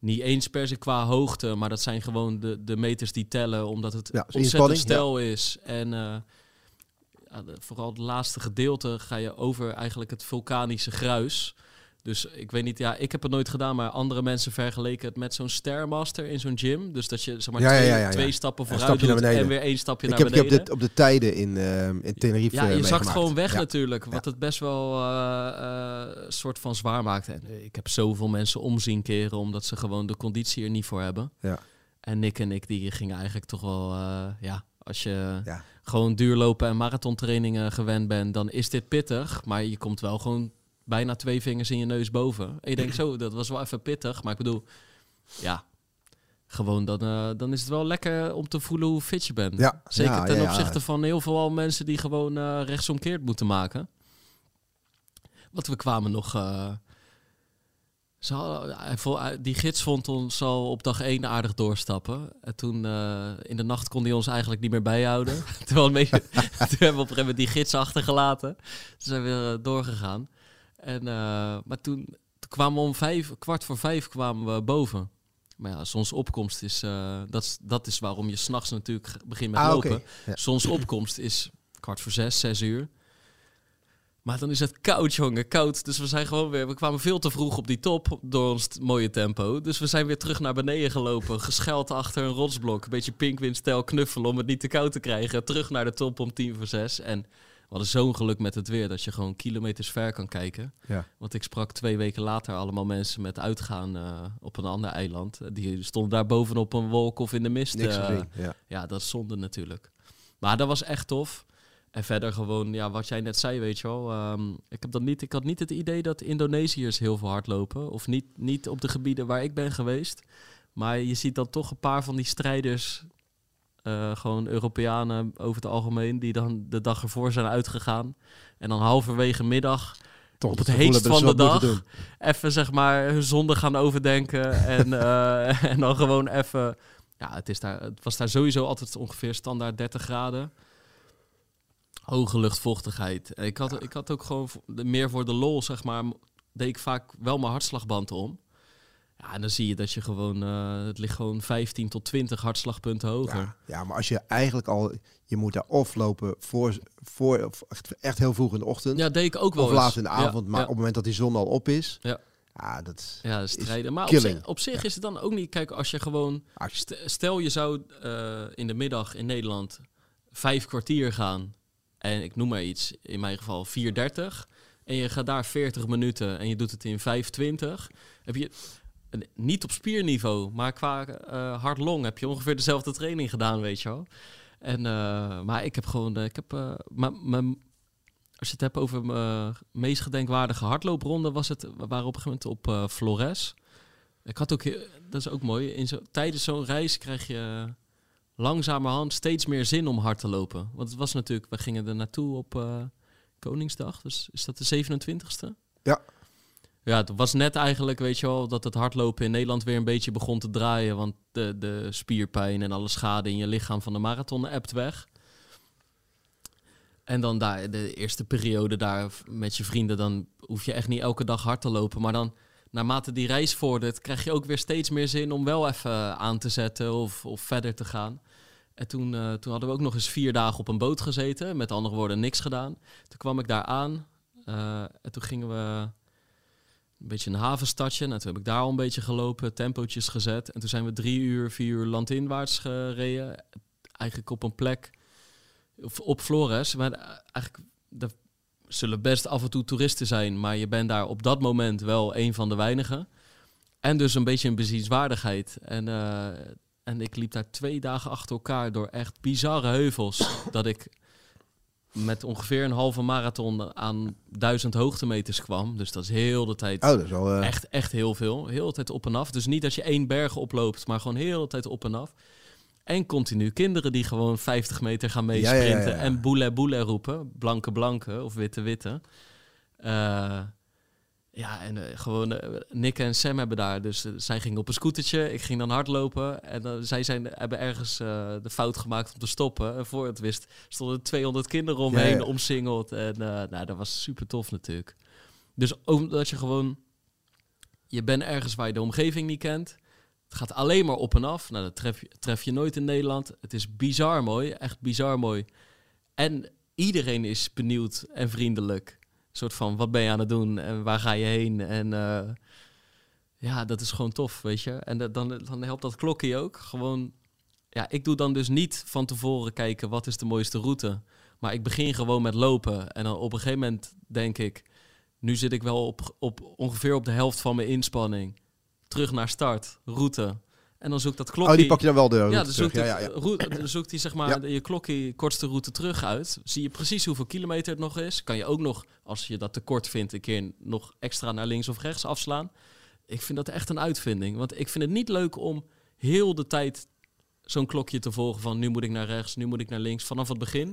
niet eens per se qua hoogte. Maar dat zijn gewoon de, de meters die tellen. Omdat het ja, ontzettend stel is. En uh, vooral het laatste gedeelte ga je over eigenlijk het vulkanische gruis. Dus ik weet niet, ja, ik heb het nooit gedaan, maar andere mensen vergeleken het met zo'n Stairmaster in zo'n gym. Dus dat je zeg maar twee, twee, stappen vooruit doet en weer één stapje naar beneden. Ik heb op de tijden in, uh, in Tenerife Ja, je zakt gewoon weg natuurlijk, wat het best wel een uh, uh, soort van zwaar maakt. En ik heb zoveel mensen omzien keren, omdat ze gewoon de conditie er niet voor hebben. Ja. En Nick en ik, die gingen eigenlijk toch wel, ja, als je gewoon duurlopen en marathontrainingen gewend bent, dan is dit pittig. Maar je komt wel gewoon bijna twee vingers in je neus boven. En je denkt zo, dat was wel even pittig. Maar ik bedoel, ja, gewoon dan, uh, dan is het wel lekker om te voelen hoe fit je bent. Ja, Zeker ten opzichte van heel veel mensen die gewoon uh, rechtsomkeerd moeten maken. Want we kwamen nog... Uh, ze hadden, die gids vond ons al op dag één aardig doorstappen. En toen in de nacht kon hij ons eigenlijk niet meer bijhouden. Toen hebben we op een gegeven moment die gids achtergelaten. Toen zijn we weer doorgegaan. En, uh, maar toen, toen, kwamen we om vijf, kwart voor vijf kwamen we boven. Maar ja, zonsopkomst is, uh, dat, is dat is waarom je s'nachts natuurlijk begint met ah, lopen. Okay. Ja. Zonsopkomst is kwart voor zes, zes uur. Maar dan is het koud, jongen, koud. Dus we zijn gewoon weer, we kwamen veel te vroeg op die top door ons mooie tempo. Dus we zijn weer terug naar beneden gelopen, gescheld achter een rotsblok. Een beetje pinkwindstijl knuffelen om het niet te koud te krijgen. Terug naar de top om tien voor zes. En we hadden zo'n geluk met het weer dat je gewoon kilometers ver kan kijken. Ja. Want ik sprak twee weken later allemaal mensen met uitgaan uh, op een ander eiland. Die stonden daar bovenop een wolk of in de mist. Niks uh, ja. ja, dat is zonde natuurlijk. Maar dat was echt tof. En verder gewoon, ja, wat jij net zei, weet je wel. Um, ik, heb dat niet, ik had niet het idee dat Indonesiërs heel veel hardlopen. Of niet, niet op de gebieden waar ik ben geweest. Maar je ziet dan toch een paar van die strijders uh, gewoon Europeanen over het algemeen, die dan de dag ervoor zijn uitgegaan. En dan halverwege middag Toch op het heetst van de dag even zeg maar hun zonde gaan overdenken. en, uh, en dan gewoon even... Ja, het, is daar, het was daar sowieso altijd ongeveer standaard 30 graden. Hoge luchtvochtigheid. Ik had, ik had ook gewoon meer voor de lol, zeg maar, deed ik vaak wel mijn hartslagband om. Ja, en dan zie je dat je gewoon, uh, het ligt gewoon 15 tot 20 hartslagpunten hoger. Ja, ja, maar als je eigenlijk al, je moet daar of lopen voor, voor echt, echt heel vroeg in de ochtend. Ja, deed ik ook wel. Of laat in de avond, maar op het moment dat die zon al op is. Ja. Ja, dat ja, dat strijden. Maar op zich, op zich, is het dan ook niet. Kijk, als je gewoon. Stel je zou uh, in de middag in Nederland vijf kwartier gaan. En ik noem maar iets, in mijn geval 4,30. En je gaat daar 40 minuten en je doet het in 5,20. Heb je niet op spierniveau, maar qua uh, hard long heb je ongeveer dezelfde training gedaan, weet je wel. En, uh, maar ik heb gewoon, uh, ik heb, als je het hebt over mijn meest gedenkwaardige hardloopronde, was het, we waren op een gegeven moment op Flores. Ik had ook, dat is ook mooi, in zo, tijdens zo'n reis krijg je langzamerhand steeds meer zin om hard te lopen. Want het was natuurlijk, we gingen er naartoe op Koningsdag, dus is dat de 27ste? Ja. Ja, het was net eigenlijk, weet je wel, dat het hardlopen in Nederland weer een beetje begon te draaien. Want de, de spierpijn en alle schade in je lichaam van de marathon ebt weg. En dan daar, de eerste periode daar met je vrienden, dan hoef je echt niet elke dag hard te lopen. Maar dan, naarmate die reis vordert, krijg je ook weer steeds meer zin om wel even aan te zetten of, of verder te gaan. En toen, uh, toen hadden we ook nog eens vier dagen op een boot gezeten. Met andere woorden, niks gedaan. Toen kwam ik daar aan. Uh, en toen gingen we een beetje een havenstadje. En toen heb ik daar al een beetje gelopen, tempootjes gezet. En toen zijn we drie uur, vier uur landinwaarts gereden. Eigenlijk op een plek op Flores. Maar eigenlijk, er zullen best af en toe toeristen zijn, maar je bent daar op dat moment wel een van de weinigen. En dus een beetje een bezienswaardigheid. En, en ik liep daar twee dagen achter elkaar door echt bizarre heuvels. dat ik met ongeveer een halve marathon aan duizend hoogtemeters kwam. Dus dat is heel de tijd oh, dat is wel, uh... echt, echt heel veel. Heel de tijd op en af. Dus niet dat je één berg oploopt, maar gewoon heel de tijd op en af. En continu kinderen die gewoon 50 meter gaan meesprinten en boele boele roepen. Blanke blanke of witte witte. Uh, ja, en uh, gewoon uh, Nick en Sam hebben daar. Dus zij gingen op een scootertje, ik ging dan hardlopen. En zij zijn, hebben ergens de fout gemaakt om te stoppen. En voor het wist stonden 200 kinderen omheen, omsingeld. En nou, dat was super tof natuurlijk. Dus omdat je gewoon... Je bent ergens waar je de omgeving niet kent. Het gaat alleen maar op en af. Nou, dat tref je, tref je nooit in Nederland. Het is bizar mooi, echt bizar mooi. En iedereen is benieuwd en vriendelijk. Soort van, wat ben je aan het doen en waar ga je heen? En uh, ja, dat is gewoon tof, weet je. En dan, dan helpt dat klokje ook. Gewoon, ja, ik doe dan dus niet van tevoren kijken wat is de mooiste route. Maar ik begin gewoon met lopen. En dan op een gegeven moment denk ik, nu zit ik wel op, op ongeveer op de helft van mijn inspanning terug naar start, route. En dan zoekt dat klokje... Oh, die pak je dan wel de ja, dan zoekt, ja, ja, ja. dan zoekt hij zeg maar je klokje kortste route terug uit. Zie je precies hoeveel kilometer het nog is. Kan je ook nog, als je dat te kort vindt, een keer nog extra naar links of rechts afslaan. Ik vind dat echt een uitvinding. Want ik vind het niet leuk om heel de tijd zo'n klokje te volgen van nu moet ik naar rechts, nu moet ik naar links, vanaf het begin.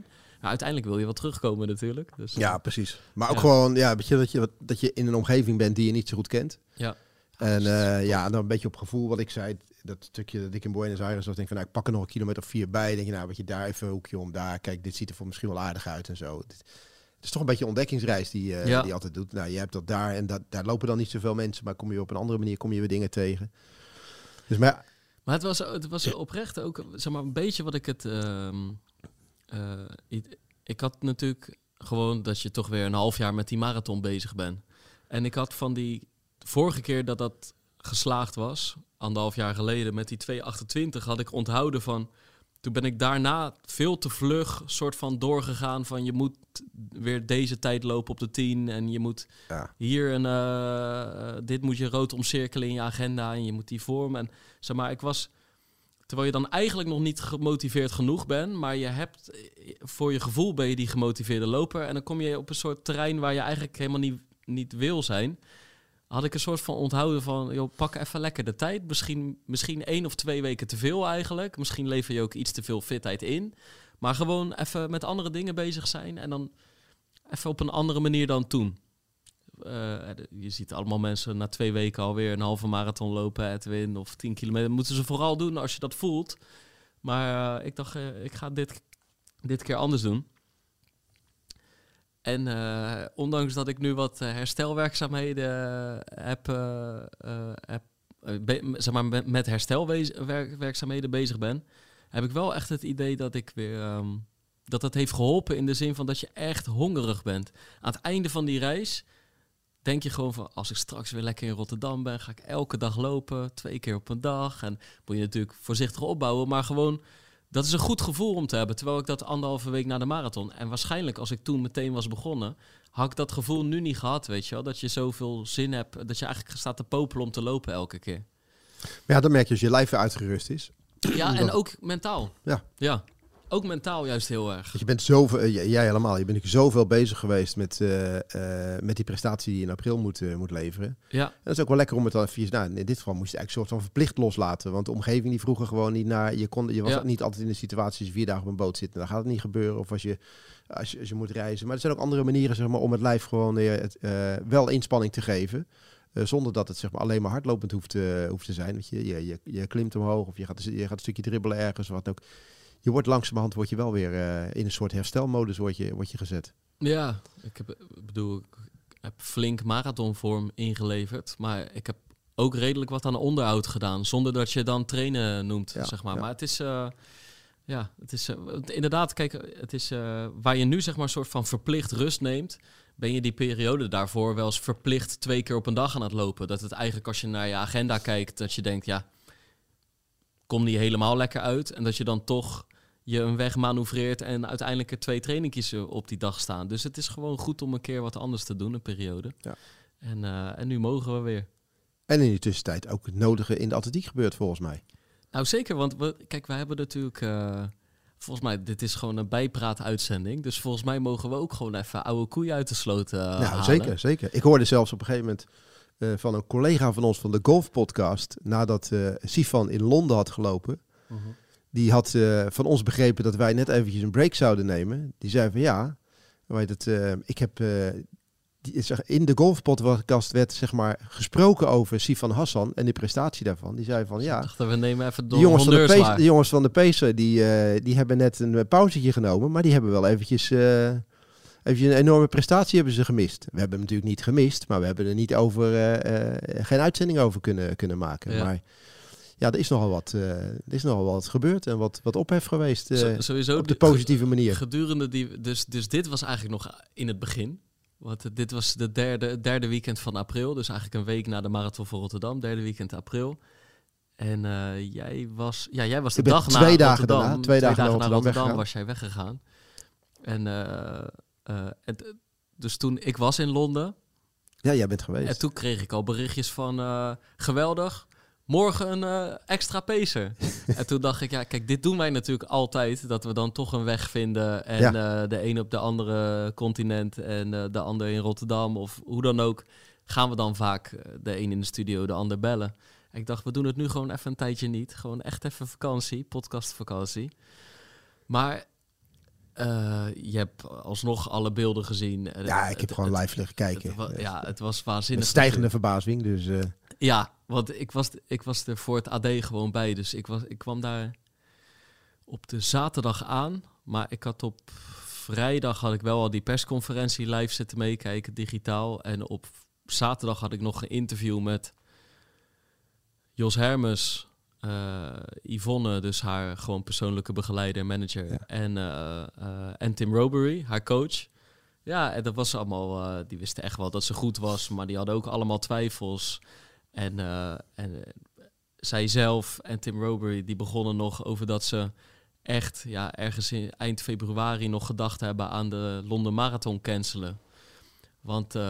Nou, uiteindelijk wil je wel terugkomen natuurlijk. Dus, ja, precies. Maar ook gewoon ja, weet je, dat, je, dat je in een omgeving bent die je niet zo goed kent. Ja. En uh, ja, dan een beetje op gevoel wat ik zei. Dat stukje dat ik in Buenos Aires was, denk van nou, ik pak er nog een kilometer of vier bij. Denk je, nou, wat je daar even een hoekje om daar. Kijk, dit ziet er voor misschien wel aardig uit en zo. Het is toch een beetje een ontdekkingsreis die, uh, ja. die altijd doet. Nou, je hebt dat daar en dat, daar lopen dan niet zoveel mensen, maar kom je op een andere manier, kom je weer dingen tegen. Dus maar, maar het was, het was oprecht ook, zeg maar, een beetje wat ik het. Uh, uh, ik, ik had natuurlijk gewoon dat je toch weer een half jaar met die marathon bezig bent. En ik had van die vorige keer dat dat geslaagd was, anderhalf jaar geleden, met die 228, had ik onthouden van. Toen ben ik daarna veel te vlug soort van doorgegaan van je moet weer deze tijd lopen op de 10 en je moet ja. hier een uh, dit moet je rood omcirkelen in je agenda en je moet die vormen en zeg maar ik was terwijl je dan eigenlijk nog niet gemotiveerd genoeg bent, maar je hebt voor je gevoel ben je die gemotiveerde loper en dan kom je op een soort terrein waar je eigenlijk helemaal niet niet wil zijn had ik een soort van onthouden van, joh, pak even lekker de tijd. Misschien, misschien één of twee weken te veel eigenlijk. Misschien lever je ook iets te veel fitheid in. Maar gewoon even met andere dingen bezig zijn en dan even op een andere manier dan toen. Uh, je ziet allemaal mensen na twee weken alweer een halve marathon lopen, Edwin, of tien kilometer. moeten ze vooral doen als je dat voelt. Maar uh, ik dacht, ik ga dit, dit keer anders doen. En uh, ondanks dat ik nu wat uh, herstelwerkzaamheden uh, heb, zeg maar met herstelwerkzaamheden bezig ben, heb ik wel echt het idee dat ik weer um, dat dat heeft geholpen in de zin van dat je echt hongerig bent. Aan het einde van die reis denk je gewoon van als ik straks weer lekker in Rotterdam ben, ga ik elke dag lopen, twee keer op een dag. En moet je natuurlijk voorzichtig opbouwen, maar gewoon dat is een goed gevoel om te hebben. Terwijl ik dat anderhalve week na de marathon. En waarschijnlijk als ik toen meteen was begonnen, had ik dat gevoel nu niet gehad. Weet je wel? Dat je zoveel zin hebt. Dat je eigenlijk staat te popelen om te lopen elke keer. Maar ja, dan merk je als je lijf weer uitgerust is. Ja, en ook mentaal. Ja. Ja. Ook mentaal juist heel erg. je bent zoveel, uh, jij helemaal, je bent zoveel bezig geweest met, uh, uh, met die prestatie die je in april moet, moet leveren. Ja. En dat is ook wel lekker om het dan even, nou, in dit geval moest je eigenlijk soort van verplicht loslaten. Want de omgeving die vroeger gewoon niet naar, je, kon, je was ja. niet altijd in de situatie als je vier dagen op een boot zit. Dan gaat het niet gebeuren. Of als je, als je, als je moet reizen. Maar er zijn ook andere manieren zeg maar, om het lijf gewoon het, wel inspanning te geven. Uh, zonder dat het zeg maar, alleen maar hardlopend hoeft, uh, hoeft te zijn. Want je, je, je, je, klimt omhoog of je gaat, je gaat een stukje dribbelen ergens. Wat ook je wordt langzamerhand word je wel weer uh, in een soort herstelmodus word je, word je gezet. Ja, ik heb, bedoel, ik heb flink marathonvorm ingeleverd. Maar ik heb ook redelijk wat aan onderhoud gedaan. Zonder dat je dan trainen noemt, ja, zeg maar. Ja. Maar het is... Uh, ja, het is uh, inderdaad, kijk, het is waar je nu zeg maar een soort van verplicht rust neemt, ben je die periode daarvoor wel eens verplicht twee keer op een dag aan het lopen. Dat het eigenlijk als je naar je agenda kijkt, dat je denkt, ja, kom niet helemaal lekker uit. En dat je dan toch je een weg manoeuvreert en uiteindelijk er twee trainingjes op die dag staan. Dus het is gewoon goed om een keer wat anders te doen, een periode. Ja. En, en nu mogen we weer. En in de tussentijd ook het nodige in de atletiek gebeurt volgens mij. Nou zeker, want we, kijk, we hebben natuurlijk... Volgens mij, dit is gewoon een bijpraat-uitzending. Dus volgens mij mogen we ook gewoon even oude koeien uit de sloot uh, Nou, zeker, zeker. Ik hoorde zelfs op een gegeven moment uh, van een collega van ons van de Golf Podcast, nadat uh, Sifan in Londen had gelopen. -huh. Die had van ons begrepen dat wij net eventjes een break zouden nemen. Die zei van ja, weet het, ik heb in de golfpodcast werd zeg maar gesproken over Sifan Hassan en de prestatie daarvan. Die zei van ja. Dachten we nemen even de jongens van de, pace, de jongens van de Pacer die, uh, die hebben net een pauzetje genomen, maar die hebben wel eventjes, uh, eventjes een enorme prestatie hebben ze gemist. We hebben hem natuurlijk niet gemist, maar we hebben er niet over uh, geen uitzending over kunnen, kunnen maken. Ja. Maar ja, er is nogal wat, er is nogal wat gebeurd en wat, wat ophef geweest. Sowieso op de positieve manier. Gedurende die, dus, dus dit was eigenlijk nog in het begin. Want dit was de derde, derde weekend van april. Dus eigenlijk een week na de Marathon van Rotterdam. Derde weekend april. En uh, jij was, ja, jij was de dag na twee dagen Daarna, twee, twee dagen, dagen na Rotterdam, Rotterdam was jij weggegaan. En, en, dus toen ik was in Londen. Ja, jij bent geweest. En toen kreeg ik al berichtjes van geweldig morgen een uh, extra pacer. en toen dacht ik, ja, kijk, dit doen wij natuurlijk altijd. Dat we dan toch een weg vinden. En ja. uh, de een op de andere continent en uh, de ander in Rotterdam of hoe dan ook. Gaan we dan vaak de een in de studio, de ander bellen. En ik dacht, we doen het nu gewoon even een tijdje niet. Gewoon echt even vakantie, podcastvakantie. Maar je hebt alsnog alle beelden gezien. Ja, ik heb gewoon live liggen kijken. Het, ja, het was waanzinnig. Met stijgende verbazing, dus... Ja, want ik was, ik was er voor het AD gewoon bij. Dus ik, was, ik kwam daar op de zaterdag aan. Maar ik had op vrijdag had ik wel al die persconferentie live zitten meekijken, digitaal. En op zaterdag had ik nog een interview met Jos Hermes, uh, Yvonne, dus haar gewoon persoonlijke begeleider, manager. En, uh, uh, en Tim Robery, haar coach. Ja, en dat was allemaal, die wisten echt wel dat ze goed was, maar die hadden ook allemaal twijfels. En, uh, en eh, zij zelf en Tim Robery die begonnen nog over dat ze echt ja, ergens in eind februari nog gedacht hebben aan de Londen Marathon cancelen. Want uh,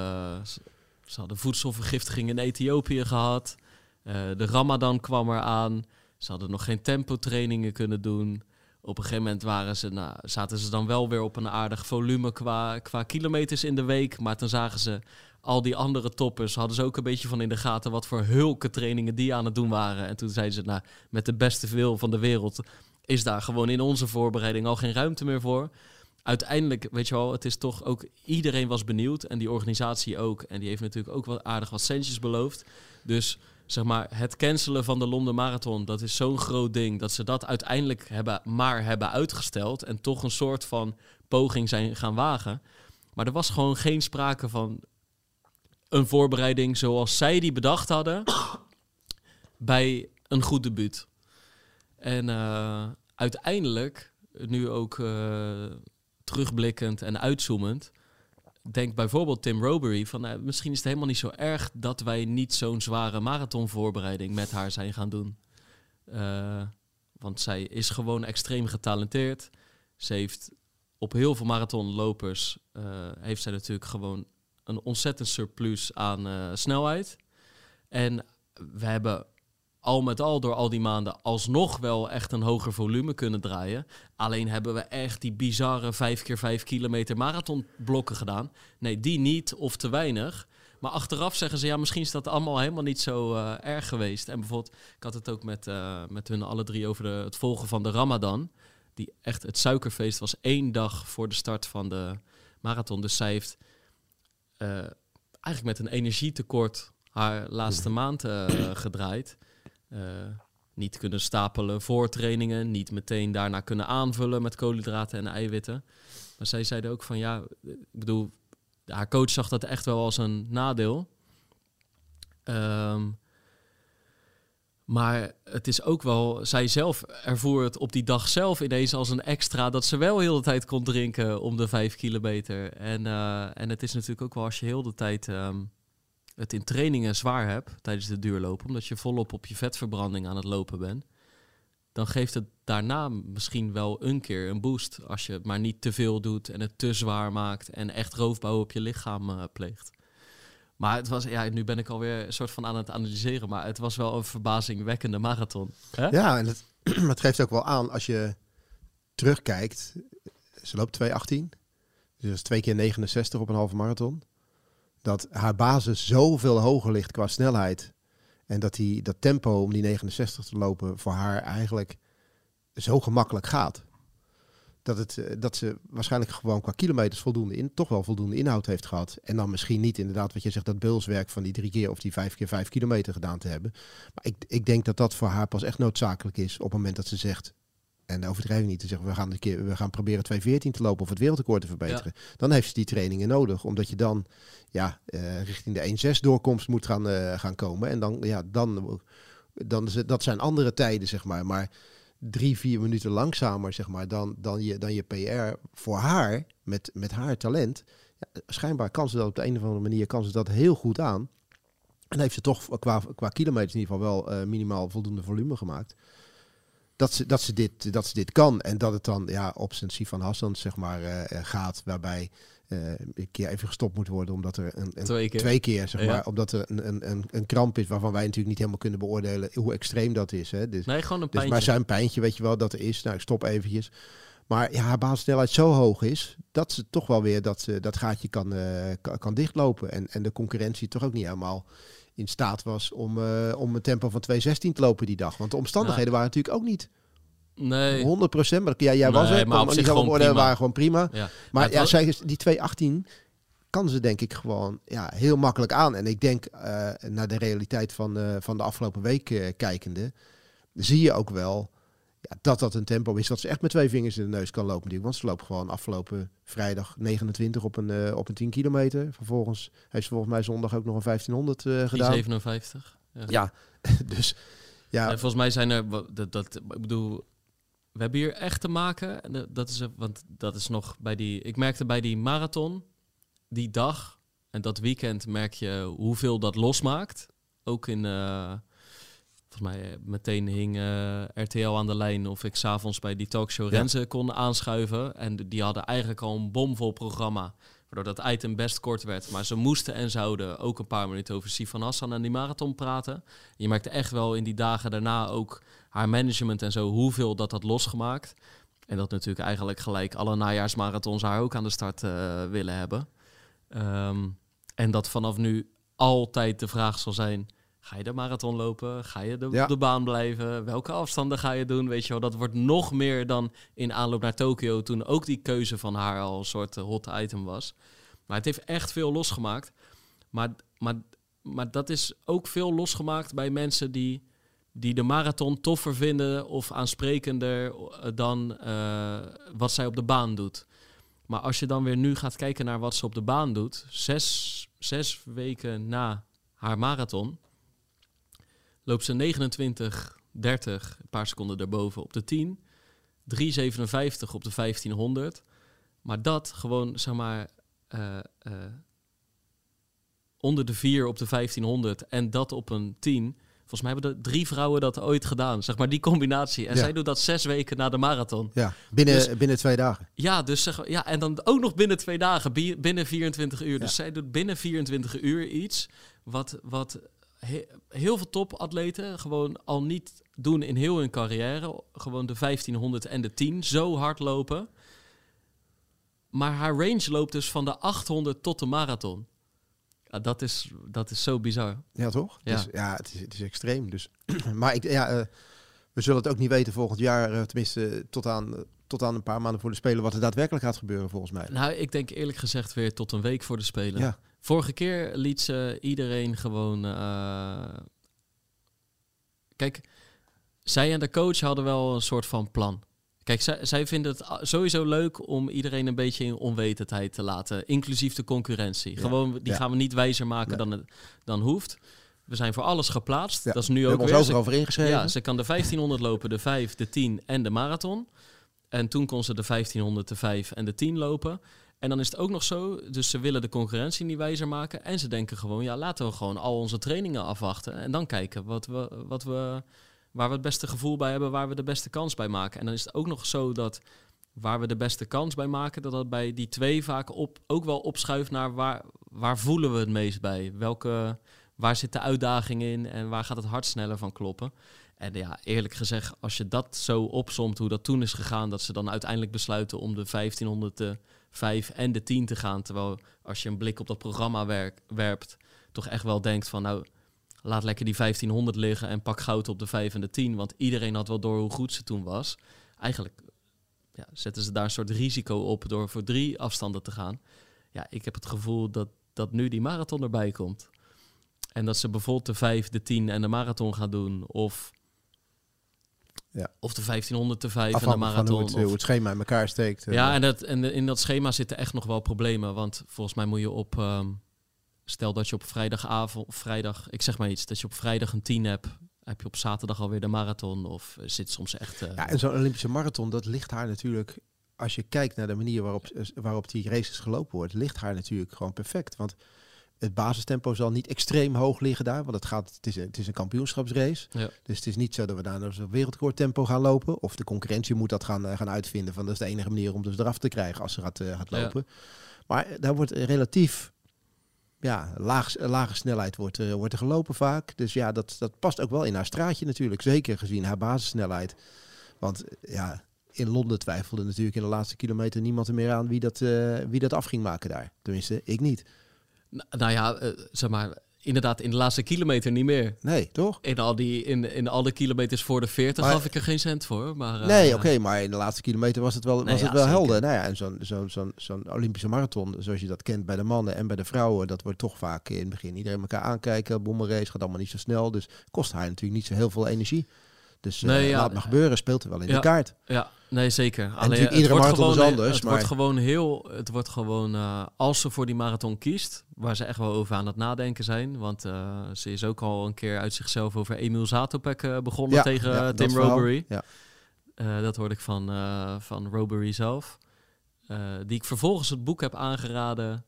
ze hadden voedselvergiftiging in Ethiopië gehad. De Ramadan kwam eraan. Ze hadden nog geen tempotrainingen kunnen doen. Op een gegeven moment waren ze, nou, zaten ze dan wel weer op een aardig volume qua, qua kilometers in de week. Maar toen zagen ze al die andere toppers hadden ze ook een beetje van in de gaten wat voor hulke trainingen die aan het doen waren. En toen zeiden ze, nou, met de beste wil van de wereld is daar gewoon in onze voorbereiding al geen ruimte meer voor. Uiteindelijk, weet je wel, het is toch ook, iedereen was benieuwd en die organisatie ook. En die heeft natuurlijk ook wel aardig wat centjes beloofd. Dus zeg maar, het cancelen van de Londen Marathon, dat is zo'n groot ding dat ze dat uiteindelijk hebben, maar hebben uitgesteld en toch een soort van poging zijn gaan wagen. Maar er was gewoon geen sprake van een voorbereiding zoals zij die bedacht hadden bij een goed debuut. En uh, uiteindelijk, nu ook uh, terugblikkend en uitzoomend, denkt bijvoorbeeld Tim Robery van nou, misschien is het helemaal niet zo erg dat wij niet zo'n zware marathonvoorbereiding met haar zijn gaan doen. Uh, want zij is gewoon extreem getalenteerd. Ze heeft op heel veel marathonlopers heeft zij natuurlijk gewoon een ontzettend surplus aan uh, snelheid. En we hebben al met al door al die maanden alsnog wel echt een hoger volume kunnen draaien. Alleen hebben we echt die bizarre 5 keer 5 kilometer marathonblokken gedaan. Nee, die niet of te weinig. Maar achteraf zeggen ze, ja, misschien is dat allemaal helemaal niet zo uh, erg geweest. En bijvoorbeeld, ik had het ook met, uh, met hun alle drie over het volgen van de Ramadan. Die echt, het suikerfeest was één dag voor de start van de marathon. Dus zij heeft eigenlijk met een energietekort haar laatste maand uh, gedraaid. Uh, niet kunnen stapelen voor trainingen, niet meteen daarna kunnen aanvullen met koolhydraten en eiwitten. Maar zij zeiden ook van ja, ik bedoel, haar coach zag dat echt wel als een nadeel. Um, maar het is ook wel, zij zelf ervoer het op die dag zelf ineens als een extra dat ze wel heel de tijd kon drinken om de vijf kilometer. En, uh, en het is natuurlijk ook wel als je heel de tijd um, het in trainingen zwaar hebt tijdens de duurlopen, omdat je volop op je vetverbranding aan het lopen bent. dan geeft het daarna misschien wel een keer een boost. Als je het maar niet te veel doet en het te zwaar maakt en echt roofbouw op je lichaam uh, pleegt. Maar het was, ja, nu ben ik alweer een soort van aan het analyseren, maar het was wel een verbazingwekkende marathon. Ja, en het, het geeft ook wel aan als je terugkijkt. Ze loopt 2.18, dus dat is twee keer 69 op een halve marathon. Dat haar basis zoveel hoger ligt qua snelheid. En dat die, dat tempo om die 69 te lopen voor haar eigenlijk zo gemakkelijk gaat dat, het, eh, dat ze waarschijnlijk gewoon qua kilometers voldoende in, toch wel voldoende inhoud heeft gehad. En dan misschien niet inderdaad wat je zegt, dat beulswerk van die drie keer of die vijf keer vijf kilometer gedaan te hebben. Maar ik, ik denk dat dat voor haar pas echt noodzakelijk is op het moment dat ze zegt, en overdrijven niet te zeggen, we gaan, een keer, we gaan proberen 2.14 te lopen of het wereldrecord te verbeteren. Dan heeft ze die trainingen nodig, omdat je dan ja, uh, richting de 1.6 doorkomst moet gaan, uh, gaan komen. En dan, ja, dan, dan, dat zijn andere tijden, zeg maar. Maar drie, vier minuten langzamer, zeg maar, dan, dan, je, dan je PR voor haar, met, met haar talent. Ja, schijnbaar kan ze dat op de een of andere manier kan ze dat heel goed aan. En heeft ze toch qua, qua kilometers in ieder geval wel uh, minimaal voldoende volume gemaakt. Dat ze, dat, ze dit, dat ze dit kan. En dat het dan ja, op zijn van Hassan zeg maar, uh, gaat. Waarbij een keer even gestopt moet worden omdat er een, een twee, keer. twee, keer. zeg maar, omdat er een, een, een, kramp is waarvan wij natuurlijk niet helemaal kunnen beoordelen hoe extreem dat is. Hè. Dus, nee, gewoon een dus pijntje. maar zijn pijntje, weet je wel, dat er is. Nou, ik stop eventjes. Maar ja, haar basissnelheid zo hoog is dat ze toch wel weer dat, ze, dat gaatje kan, uh, kan, dichtlopen. En, en de concurrentie toch ook niet helemaal in staat was om, uh, om een tempo van 2.16 te lopen die dag. Want de omstandigheden waren natuurlijk ook niet Nee. 100 procent. Maar ja, jij was er. Maar zich gewoon worden waren gewoon prima. Ja. Maar, ja, zij, die 218 kan ze denk ik gewoon ja, heel makkelijk aan. En ik denk uh, naar de realiteit van, uh, van de afgelopen week uh, kijkende, zie je ook wel ja, dat dat een tempo is dat ze echt met twee vingers in de neus kan lopen. Want ze loopt gewoon afgelopen vrijdag 29 op een, op een 10 kilometer. Vervolgens heeft ze volgens mij zondag ook nog een 1500 gedaan. 57. Ja, ja dus ja. En volgens mij zijn er, dat, dat, ik bedoel, we hebben hier echt te maken. Dat is, want dat is nog bij die. Ik merkte bij die marathon, die dag en dat weekend merk je hoeveel dat losmaakt. Ook in. Uh, volgens mij eh, meteen hing uh, RTL aan de lijn of ik s'avonds bij die talkshow ja. Renze kon aanschuiven. En die hadden eigenlijk al een bomvol programma. Waardoor dat item best kort werd. Maar ze moesten en zouden ook een paar minuten over Sifan Hassan en die marathon praten. Je merkte echt wel in die dagen daarna ook haar management en zo, hoeveel dat had losgemaakt. En dat natuurlijk eigenlijk gelijk alle najaarsmarathons haar ook aan de start uh, willen hebben. Um, en dat vanaf nu altijd de vraag zal zijn: ga je de marathon lopen? Ga je de, ja. de baan blijven? Welke afstanden ga je doen? Weet je wel, dat wordt nog meer dan in aanloop naar Tokio, toen ook die keuze van haar al een soort uh, hot item was. Maar het heeft echt veel losgemaakt. Maar, maar, maar dat is ook veel losgemaakt bij mensen die die de marathon toffer vinden of aansprekender eh, dan uh, wat zij op de baan doet. Maar als je dan weer nu gaat kijken naar wat ze op de baan doet, zes, zes weken na haar marathon, loopt ze 29, 30, een paar seconden daarboven op de 10, 3,57 op de 1500. Maar dat gewoon, zeg maar, uh, uh, onder de 4 op de 1500 en dat op een 10 Volgens mij hebben er drie vrouwen dat ooit gedaan. Zeg maar die combinatie. En zij doet dat zes weken na de marathon. Ja, binnen, dus- binnen twee dagen. Ja, dus zeg, ja, en dan ook nog binnen twee dagen. Binnen 24 uur. Dus zij doet binnen 24 uur iets. Wat, wat heel veel topatleten gewoon al niet doen in heel hun carrière. Gewoon de 1500 en de 10 zo hard lopen. Maar haar range loopt dus van de 800 tot de marathon. Ja, dat, is, dat is zo bizar. Ja, toch? Ja, het is, ja, het is, het is extreem. Dus. maar ik, ja, uh, we zullen het ook niet weten volgend jaar, uh, tenminste tot aan, tot aan een paar maanden voor de Spelen, wat er daadwerkelijk gaat gebeuren volgens mij. Nou, ik denk eerlijk gezegd weer tot een week voor de Spelen. Ja. Vorige keer liet ze iedereen gewoon... Kijk, zij en de coach hadden wel een soort van plan. Kijk, zij, zij vinden het sowieso leuk om iedereen een beetje in onwetendheid te laten, inclusief de concurrentie. Gewoon, die gaan we niet wijzer maken dan, het, dan hoeft. We zijn voor alles geplaatst. Dat is nu ook weer. Ze, over ingeschreven. Ja, ze kan de 1500 lopen, de 5, de 10 en de marathon. En toen kon ze de 1500, de 5 en de 10 lopen. En dan is het ook nog zo, dus ze willen de concurrentie niet wijzer maken. En ze denken gewoon, ja, laten we gewoon al onze trainingen afwachten. En dan kijken wat we, wat we waar we het beste gevoel bij hebben, waar we de beste kans bij maken. En dan is het ook nog zo dat waar we de beste kans bij maken, dat dat bij die twee vaak op, ook wel opschuift naar waar, waar voelen we het meest bij? Welke, waar zit de uitdaging in en waar gaat het hart sneller van kloppen? En ja, eerlijk gezegd, als je dat zo opsomt, hoe dat toen is gegaan, dat ze dan uiteindelijk besluiten om de 1500, de 5 en de 10 te gaan. Terwijl als je een blik op dat programma werpt, toch echt wel denkt van nou, laat lekker die 1500 liggen en pak goud op de 5 en de 10. Want iedereen had wel door hoe goed ze toen was. Eigenlijk ja, zetten ze daar een soort risico op door voor drie afstanden te gaan. Ja, ik heb het gevoel dat, dat nu die marathon erbij komt. En dat ze bijvoorbeeld de 5, de 10 en de marathon gaan doen. Of, ja. of de 1500, de 5 en de marathon. Hoe, het, of, hoe het schema in elkaar steekt. Ja, eh. en, dat, en in dat schema zitten echt nog wel problemen. Want volgens mij moet je op... Um, stel dat je op vrijdagavond, vrijdag, ik zeg maar iets, dat je op vrijdag een 10 hebt heb je op zaterdag alweer de marathon of zit soms echt... Uh... Ja, en zo'n Olympische marathon, dat ligt haar natuurlijk... Als je kijkt naar de manier waarop, waarop die races gelopen wordt, ligt haar natuurlijk gewoon perfect. Want het basistempo zal niet extreem hoog liggen daar, want het, gaat, het, is, het is een kampioenschapsrace. Ja. Dus het is niet zo dat we daar naar een wereldrecordtempo gaan lopen. Of de concurrentie moet dat gaan, eh, gaan uitvinden. Van dat is de enige manier om dus eraf te krijgen als ze gaat, uh, gaat lopen. Maar daar wordt relatief ja, laag, lage snelheid wordt, uh, wordt er gelopen vaak. Dus ja, dat, dat past ook wel in haar straatje natuurlijk. Zeker gezien haar basissnelheid. Want ja, in Londen twijfelde natuurlijk in de laatste kilometer niemand er meer aan wie dat, uh, wie dat af ging maken daar. Tenminste, ik niet. Nou, ja, uh, zeg maar, inderdaad in de laatste kilometer niet meer. Nee, toch? In al, die, in, in al de kilometers voor de 40 gaf ik er geen cent voor. Maar, uh, nee, oké, maar in de laatste kilometer was het wel, was het wel helder. Nou ja, en zo'n zo'n zo'n zo'n Olympische marathon, zoals je dat kent bij de mannen en bij de vrouwen, dat wordt toch vaak in het begin iedereen elkaar aankijken. Bommenrace gaat allemaal niet zo snel, dus kost haar natuurlijk niet zo heel veel energie. Dus nee, uh, ja, laat maar gebeuren, speelt er wel in ja, de kaart. Ja, nee, zeker. En Alleen, iedere marathon is anders. Het maar... wordt gewoon heel, het wordt gewoon, uh, als ze voor die marathon kiest, waar ze echt wel over aan het nadenken zijn, want uh, ze is ook al een keer uit zichzelf over Emil Zatopek begonnen ja, tegen Tim Robery. Ja. dat hoorde ik van, van Robery zelf. die ik vervolgens het boek heb aangeraden,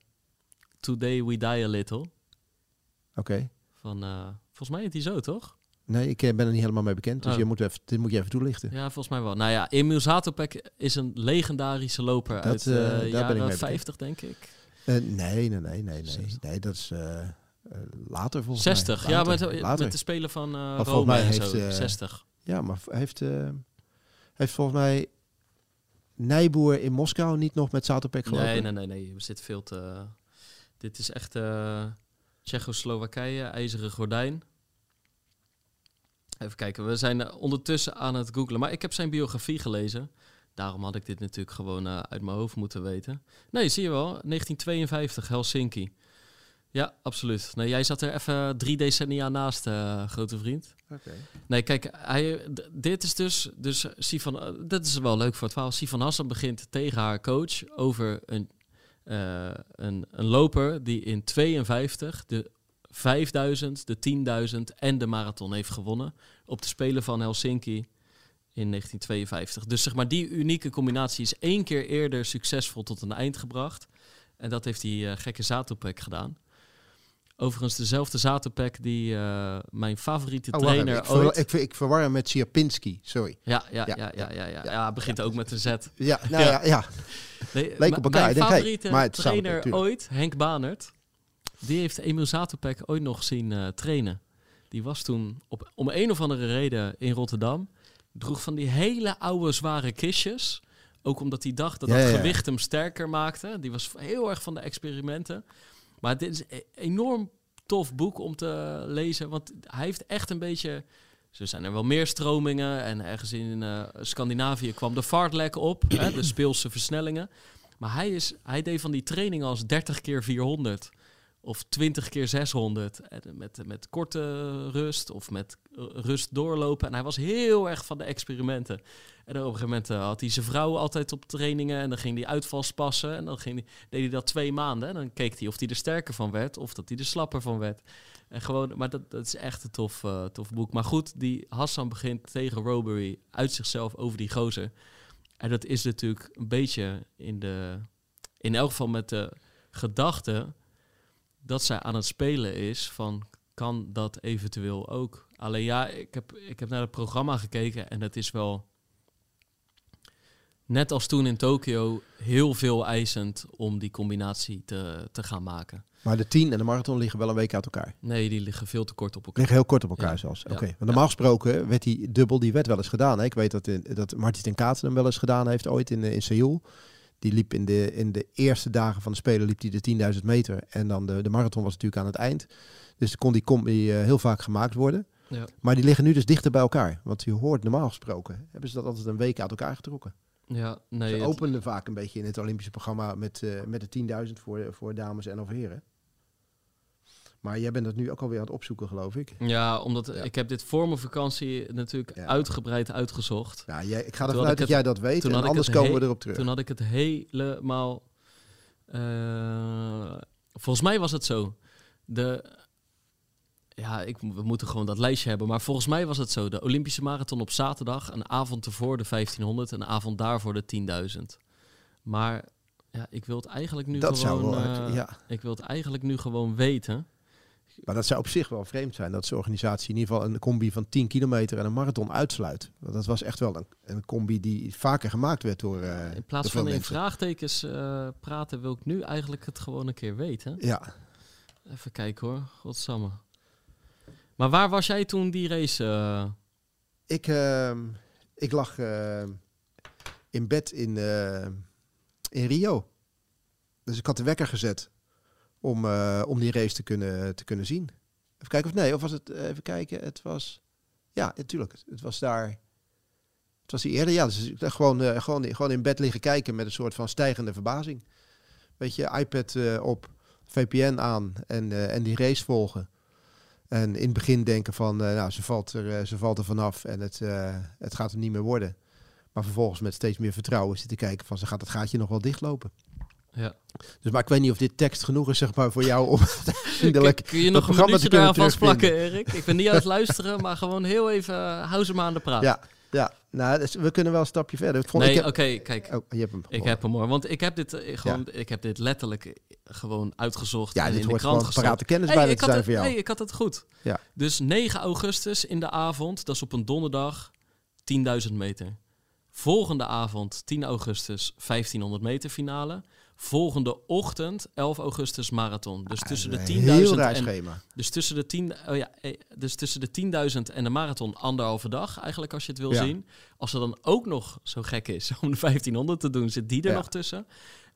Today We Die A Little. Oké. Okay. Van, volgens mij is die zo, toch? Nee, ik ben er niet helemaal mee bekend, dus oh. je moet even, dit moet je even toelichten. Ja, volgens mij wel. Nou ja, Emil Zatopek is een legendarische loper dat, uit uh, uh, jaren 50, denk ik. Uh, nee, nee, nee, nee, nee. Nee, dat is later volgens 60, mij. 60, ja, met, later. met de spelen van uh, Rome mij heeft, zo, 60. Ja, maar heeft, heeft volgens mij Nijboer in Moskou niet nog met Zatopek gelopen? Nee, nee, nee, nee. We zitten veel te... Dit is echt Tsjechoslowakije, ijzeren gordijn. Even kijken, we zijn ondertussen aan het googlen. Maar ik heb zijn biografie gelezen. Daarom had ik dit natuurlijk gewoon uh, uit mijn hoofd moeten weten. Nee, zie je wel. 1952, Helsinki. Ja, absoluut. Nee, jij zat er even drie decennia naast, uh, grote vriend. Oké. Nee, kijk, hij, dit is dus, dus Sifan, uh, dat is wel leuk voor het verhaal. Sifan Hassan begint tegen haar coach over een, een, een loper die in 52 de 5000, de 10.000 en de marathon heeft gewonnen op de Spelen van Helsinki in 1952. Dus zeg maar die unieke combinatie is één keer eerder succesvol tot een eind gebracht. En dat heeft die uh, gekke Zatopek gedaan. Overigens dezelfde Zatopek die uh, mijn favoriete oh, trainer ik ooit... Ik, ik, verwar hem met Sierpinski, sorry. Ja, ja, ja, ja, ja, ja, ja. ja begint ook met een Z. Ja, nou ja, ja. Nee, Leek op elkaar. Mijn favoriete trainer ooit, Henk Banert, die heeft Emil Zatopek ooit nog zien uh, trainen. Die was toen op, om een of andere reden in Rotterdam. Droeg van die hele oude zware kistjes. Ook omdat hij dacht dat ja, dat gewicht hem sterker maakte. Die was heel erg van de experimenten. Maar dit is een enorm tof boek om te lezen. Want hij heeft echt een beetje... Zo zijn er wel meer stromingen. En ergens in uh, Scandinavië kwam de fartlek op. hè, de speelse versnellingen. Maar hij, is, hij deed van die training als 30 keer 400 of 20 keer 600 met, met korte rust of met rust doorlopen. En hij was heel erg van de experimenten. En op een gegeven moment had hij zijn vrouw altijd op trainingen en dan ging hij uitvals passen. En dan deed hij dat twee maanden. En dan keek hij of hij er sterker van werd of dat hij er slapper van werd. En gewoon, maar dat, dat is echt een tof, tof boek. Maar goed, die Hassan begint tegen Robery uit zichzelf over die gozer. En dat is natuurlijk een beetje in de, in elk geval met de gedachte dat zij aan het spelen is van kan dat eventueel ook. Alleen ja, ik heb, ik heb naar het programma gekeken en het is wel net als toen in Tokio, heel veel eisend om die combinatie te, te gaan maken. Maar de 10 en de marathon liggen wel een week uit elkaar. Nee, die liggen veel te kort op elkaar. Liggen heel kort op elkaar zelfs. Oké. Want normaal gesproken werd die dubbel, die werd wel eens gedaan. Hè? Ik weet dat, in, dat Martin Kaatsen hem wel eens gedaan heeft ooit in, in Seoul. Die liep in de, in de eerste dagen van de Spelen liep hij de 10.000 meter. En dan de, de marathon was natuurlijk aan het eind. Dus kon die combi uh, heel vaak gemaakt worden. Ja. Maar die liggen nu dus dichter bij elkaar. Want je hoort normaal gesproken, hebben ze dat altijd een week uit elkaar getrokken. Ja, nee, Ze openden vaak een beetje in het Olympische programma met, uh, met de 10.000 voor, voor dames en of heren. Maar jij bent dat nu ook alweer aan het opzoeken, geloof ik. Ja, omdat ik heb dit voor mijn vakantie natuurlijk uitgebreid uitgezocht. Ja, jij, ik ga ervan uit dat jij dat weet en anders komen we erop terug. Toen had ik het helemaal... Uh, volgens mij was het zo. De, ja, ik, we moeten gewoon dat lijstje hebben. Maar volgens mij was het zo. De Olympische Marathon op zaterdag. Een avond ervoor de 1500. Een avond daarvoor de 10.000. Maar ja, ik wil het eigenlijk nu dat gewoon... Zou wel, uh, ja. Ik wil het eigenlijk nu gewoon weten. Maar dat zou op zich wel vreemd zijn. Dat zo'n organisatie in ieder geval een combi van 10 kilometer en een marathon uitsluit. Want dat was echt wel een, een combi die vaker gemaakt werd door... Uh, in plaats van in vraagtekens uh, praten wil ik nu eigenlijk het gewoon een keer weten. Ja. Even kijken hoor. Godsamme. Maar waar was jij toen die race? Uh... Ik, uh, ik lag uh, in bed in, in Rio. Dus ik had de wekker gezet om, om die race te kunnen, te kunnen zien. Even kijken of nee, of was het, even kijken, het was, ja, natuurlijk, het, het was daar, het was die eerder, ja, dus gewoon, gewoon, gewoon in bed liggen kijken met een soort van stijgende verbazing. Weet je, iPad op, VPN aan en, en die race volgen. En in het begin denken van, uh, nou, ze valt, er, uh, ze valt er vanaf en het, uh, het gaat er niet meer worden. Maar vervolgens met steeds meer vertrouwen zitten kijken van, ze gaat het gaatje nog wel dichtlopen. Ja. Dus maar ik weet niet of dit tekst genoeg is, zeg maar, voor jou om Kun je nog een minuutje daar vastplakken, Erik? Ik ben niet aan het luisteren, maar gewoon heel even, hou ze maar aan de praat. Ja, ja. Nou, dus we kunnen wel een stapje verder. Ik vond, nee, oké, okay, kijk. Oh, je hebt hem. Ik heb hem hoor, want ik heb dit gewoon, ja. ik heb dit letterlijk gewoon uitgezocht ja, en dit in de krant parate kennis hey, bij te zijn voor jou. Nee, ik had het goed. Ja. Dus 9 augustus in de avond, dat is op een donderdag, 10.000 meter. Volgende avond, 10 augustus, 1500 meter finale. Volgende ochtend, 11 augustus, marathon. Dus Ah, tussen de 10.000 Heel en, schema. dus tussen de 10, oh ja, eh, dus tussen de 10.000 en de marathon anderhalve dag, eigenlijk als je het wil Ja. zien. Als er dan ook nog zo gek is om de 1500 te doen, zit die er Ja. nog tussen.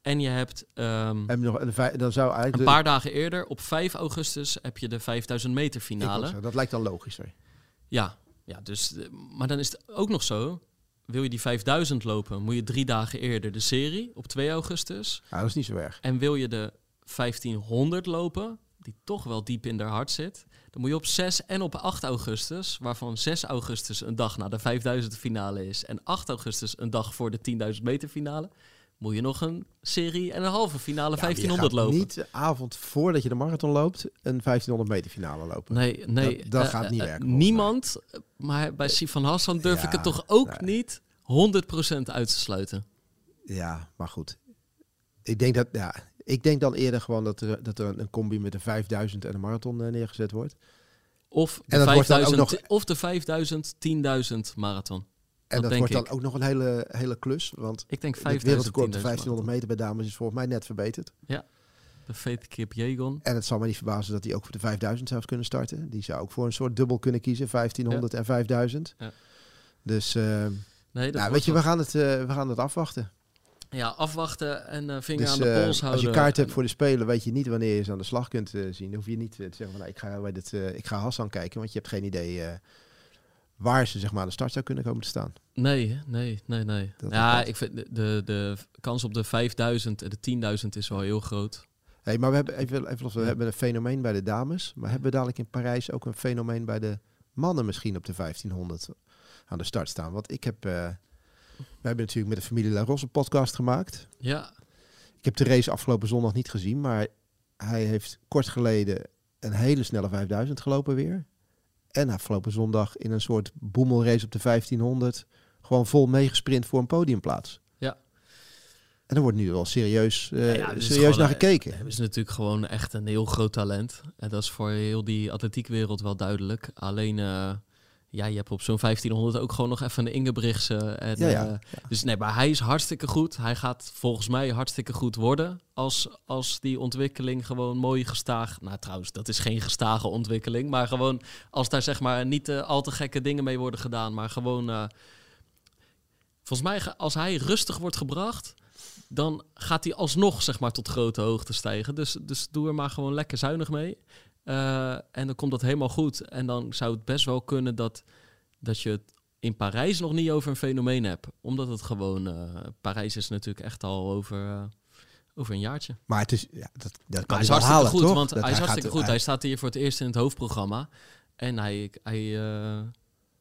En je hebt ehm, En nog, een vij- dan zou eigenlijk een de- paar dagen eerder, op 5 augustus, heb je de 5000 meter finale. Dat lijkt dan logischer. Ja, ja dus, eh, maar dan is het ook nog zo. Wil je die 5000 lopen, moet je drie dagen eerder de serie op 2 augustus. Ja, dat is niet zo erg. En wil je de 1500 lopen, die toch wel diep in haar hart zit, dan moet je op 6 en op 8 augustus, waarvan 6 augustus een dag na de 5000 finale is en 8 augustus een dag voor de 10.000 meter finale, moet je nog een serie en een halve finale Ja, maar je 1500 gaat lopen. niet de avond voordat je de marathon loopt een 1500 meter finale lopen. Nee, nee. Dat- dat eh, gaat niet eh, werken, Niemand, maar bij Sifan Hassan durf Ja, ik het toch ook nee. niet 100% uit te sluiten. Ja, maar goed. Ik denk dat, ja, ik denk dan eerder gewoon dat er, dat er een, een combi met de 5000 en een marathon eh, neergezet wordt. Of de, En dat wordt dan ook 5000, nog- of de 5000, 10.000 marathon. En Dat wordt ik. dan ook nog een hele, hele klus. Want Ik denk het 5000, wereldrecord 10.000 de 1500 marathon. meter bij dames is volgens mij net verbeterd. De Faith Kip Jegon. En het zal me niet verbazen dat die ook voor de 5000 zelfs kunnen starten. Die zou ook voor een soort dubbel kunnen kiezen, 1500 en 5000. Ja. Dus, eh, Nee, dat nou, weet je, we gaan, het, eh, we gaan het afwachten. Ja, afwachten en eh, vinger Dus, aan de pols houden. als je kaart hebt voor de Spelen, weet je niet wanneer je ze aan de slag kunt zien. Dan hoef je niet te zeggen van, nou, ik ga, bij dit, ik ga Hassan kijken, want je hebt geen idee waar ze zeg maar, aan de start zou kunnen komen te staan. Nee, nee, nee, nee. Dat ja, ik vind de, de, kans op de 5000 en de 10.000 is wel heel groot. Hey, maar we hebben, even, even los, we hebben een fenomeen bij de dames, maar hebben we dadelijk in Parijs ook een fenomeen bij de mannen misschien op de 1500 aan de start staan? Want ik heb, eh, we hebben natuurlijk met de familie La Rosse een podcast gemaakt. Ja, Ik heb de race afgelopen zondag niet gezien, maar hij heeft kort geleden een hele snelle 5000 gelopen weer. En afgelopen zondag in een soort boemelrace op de 1500 gewoon vol meegesprint voor een podiumplaats. En er wordt nu wel serieus, uh, serieus naar gekeken. Hij is natuurlijk gewoon echt een heel groot talent. En dat is voor heel die atletiekwereld wel duidelijk. Alleen, uh, ja, je hebt op zo'n 1500 ook gewoon nog even een Ingebrigtse. En, ja, ja, ja. Dus nee, maar hij is hartstikke goed. Hij gaat volgens mij hartstikke goed worden. Als, als die ontwikkeling gewoon mooi gestaag... Nou trouwens, dat is geen gestage ontwikkeling. Maar gewoon als daar zeg maar niet uh, al te gekke dingen mee worden gedaan. Maar gewoon... volgens mij, als hij rustig wordt gebracht dan gaat hij alsnog zeg maar, tot grote hoogte stijgen. Dus, dus doe er maar gewoon lekker zuinig mee. Uh, en dan komt dat helemaal goed. En dan zou het best wel kunnen dat, dat je het in Parijs nog niet over een fenomeen hebt. Omdat het gewoon... Uh, Parijs is natuurlijk echt al over... Uh, over een jaartje. Maar het is, ja, dat, dat kan hij is hartstikke halen, goed, toch? want dat hij is hartstikke goed. Hij... staat hier voor het eerst in het hoofdprogramma. En hij, hij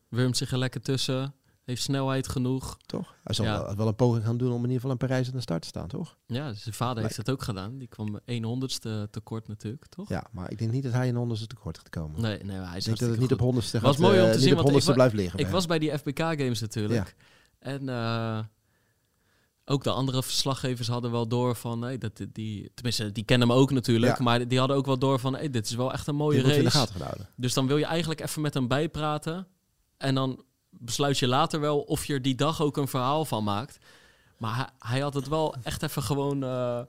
wurmt zich er lekker tussen. Heeft snelheid genoeg. Toch? Hij zal wel, wel, een poging gaan doen om in ieder geval een Parijs aan de start te staan, toch? Ja, zijn vader heeft het ook gedaan. Die kwam 1 honderdste tekort natuurlijk, toch? Ja, maar ik denk niet dat hij een honderdste tekort gaat komen. Nee, nee hij is ik denk dat het niet op honderdste was mooi om te uh, zien, want ik, blijft liggen. Ik was bij die FBK Games natuurlijk. Ja. En uh, ook de andere verslaggevers hadden wel door van, hey, dat die, tenminste, die kennen hem ook natuurlijk, ja. maar die hadden ook wel door van, hey, dit is wel echt een mooie race. In de gaten gehouden. Dus dan wil je eigenlijk even met hem bijpraten en dan besluit je later wel of je er die dag ook een verhaal van maakt. Maar hij, hij had het wel echt even gewoon uh,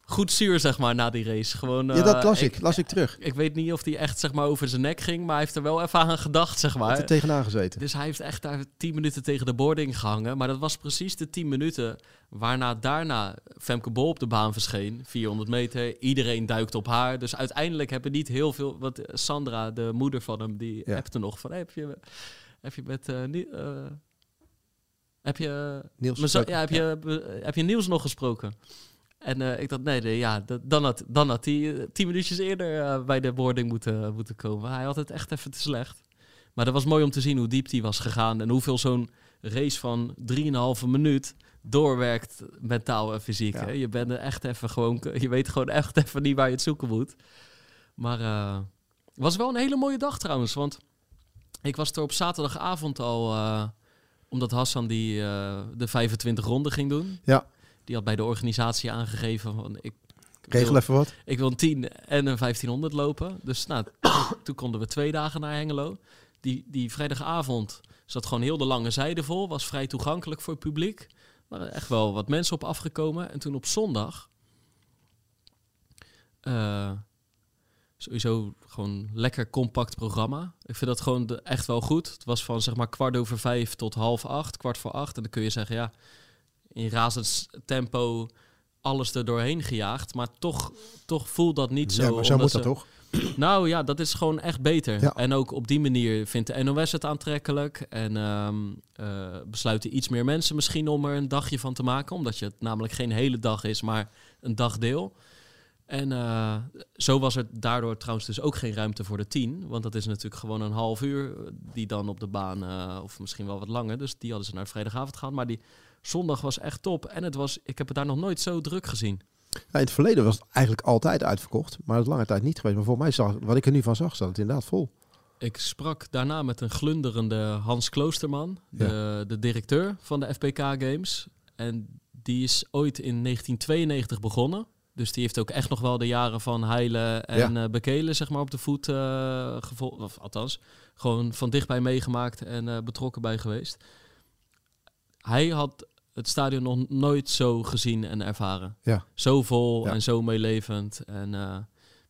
goed zuur, zeg maar, na die race. Gewoon, uh, ja, dat eh, las ik, las ik terug. Ik weet niet of hij echt, zeg maar, over zijn nek ging, maar hij heeft er wel even aan gedacht, zeg maar. Heeft er tegenaan gezeten. Dus hij heeft echt daar tien minuten tegen de boarding gehangen. Maar dat was precies de tien minuten waarna daarna Femke Bol op de baan verscheen. 400 meter, iedereen duikt op haar. Dus uiteindelijk hebben niet heel veel... Wat Sandra, de moeder van hem, die ja. er nog van... Hey, heb je heb je met uh, heb je Niels ja, heb je ja. heb je Niels nog gesproken? En uh, ik dacht, nee, nee ja, dan had, dan had hij tien minuutjes eerder bij de boarding moeten, moeten komen. Hij had het echt even te slecht. Maar dat was mooi om te zien hoe diep die was gegaan en hoeveel zo'n race van 3,5 minuut doorwerkt mentaal en fysiek. Ja. Hè? Je bent er echt even gewoon, je weet gewoon echt even niet waar je het zoeken moet. Maar het was wel een hele mooie dag trouwens, want ik was er op zaterdagavond al, uh, omdat Hassan die uh, de 25 ronden ging doen. Ja. Die had bij de organisatie aangegeven van ik Regel even wat. Ik wil een 10 en een 1500 lopen. Dus nou, toen konden we twee dagen naar Hengelo. Die, die vrijdagavond zat gewoon heel de lange zijde vol. Was vrij toegankelijk voor het publiek. Er waren echt wel wat mensen op afgekomen. En toen op zondag... Uh, sowieso gewoon lekker compact programma. Ik vind dat gewoon de, echt wel goed. Het was van zeg maar kwart over vijf tot half acht, kwart voor acht. En dan kun je zeggen, ja, in razend tempo alles er doorheen gejaagd. Maar toch, toch voelt dat niet zo. Ja, maar zo moet dat toch? Nou ja, dat is gewoon echt beter. Ja. En ook op die manier vindt de NOS het aantrekkelijk. En um, uh, besluiten iets meer mensen misschien om er een dagje van te maken. Omdat je het namelijk geen hele dag is, maar een dagdeel. En uh, zo was er daardoor trouwens dus ook geen ruimte voor de tien. Want dat is natuurlijk gewoon een half uur eh, die dan op de baan, uh, of misschien wel wat langer. Dus die hadden ze naar vrijdagavond gehaald. Maar die zondag was echt top. En het was, ik heb het daar nog nooit zo druk gezien. In het verleden was het eigenlijk altijd uitverkocht. Maar dat is lange tijd niet geweest. Maar voor mij zag, wat ik er nu van zag, zat het inderdaad vol. Ik sprak daarna met een glunderende Hans Kloosterman, de directeur van de FPK Games. En die is ooit in 1992 begonnen. Dus die heeft ook echt nog wel de jaren van heilen en ja. uh, bekelen zeg maar, op de voet uh, gevolgd. Of althans, gewoon van dichtbij meegemaakt en uh, betrokken bij geweest. Hij had het stadion nog nooit zo gezien en ervaren. Ja. Zo vol ja. en zo meelevend. En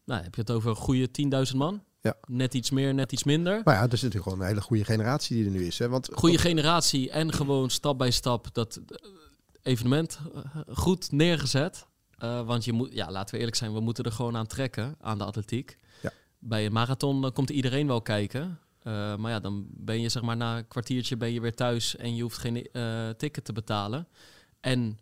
nou, heb je het over een goede 10.000 man? Ja. Net iets meer, net iets minder. Maar ja, er is natuurlijk gewoon een hele goede generatie die er nu is. Hè? Want, goede generatie en gewoon stap bij stap dat evenement goed neergezet. Uh, want je moet, ja, laten we eerlijk zijn, we moeten er gewoon aan trekken, aan de atletiek. Ja. Bij een marathon dan komt iedereen wel kijken. Uh, maar ja, dan ben je zeg maar na een kwartiertje ben je weer thuis en je hoeft geen uh, ticket te betalen. En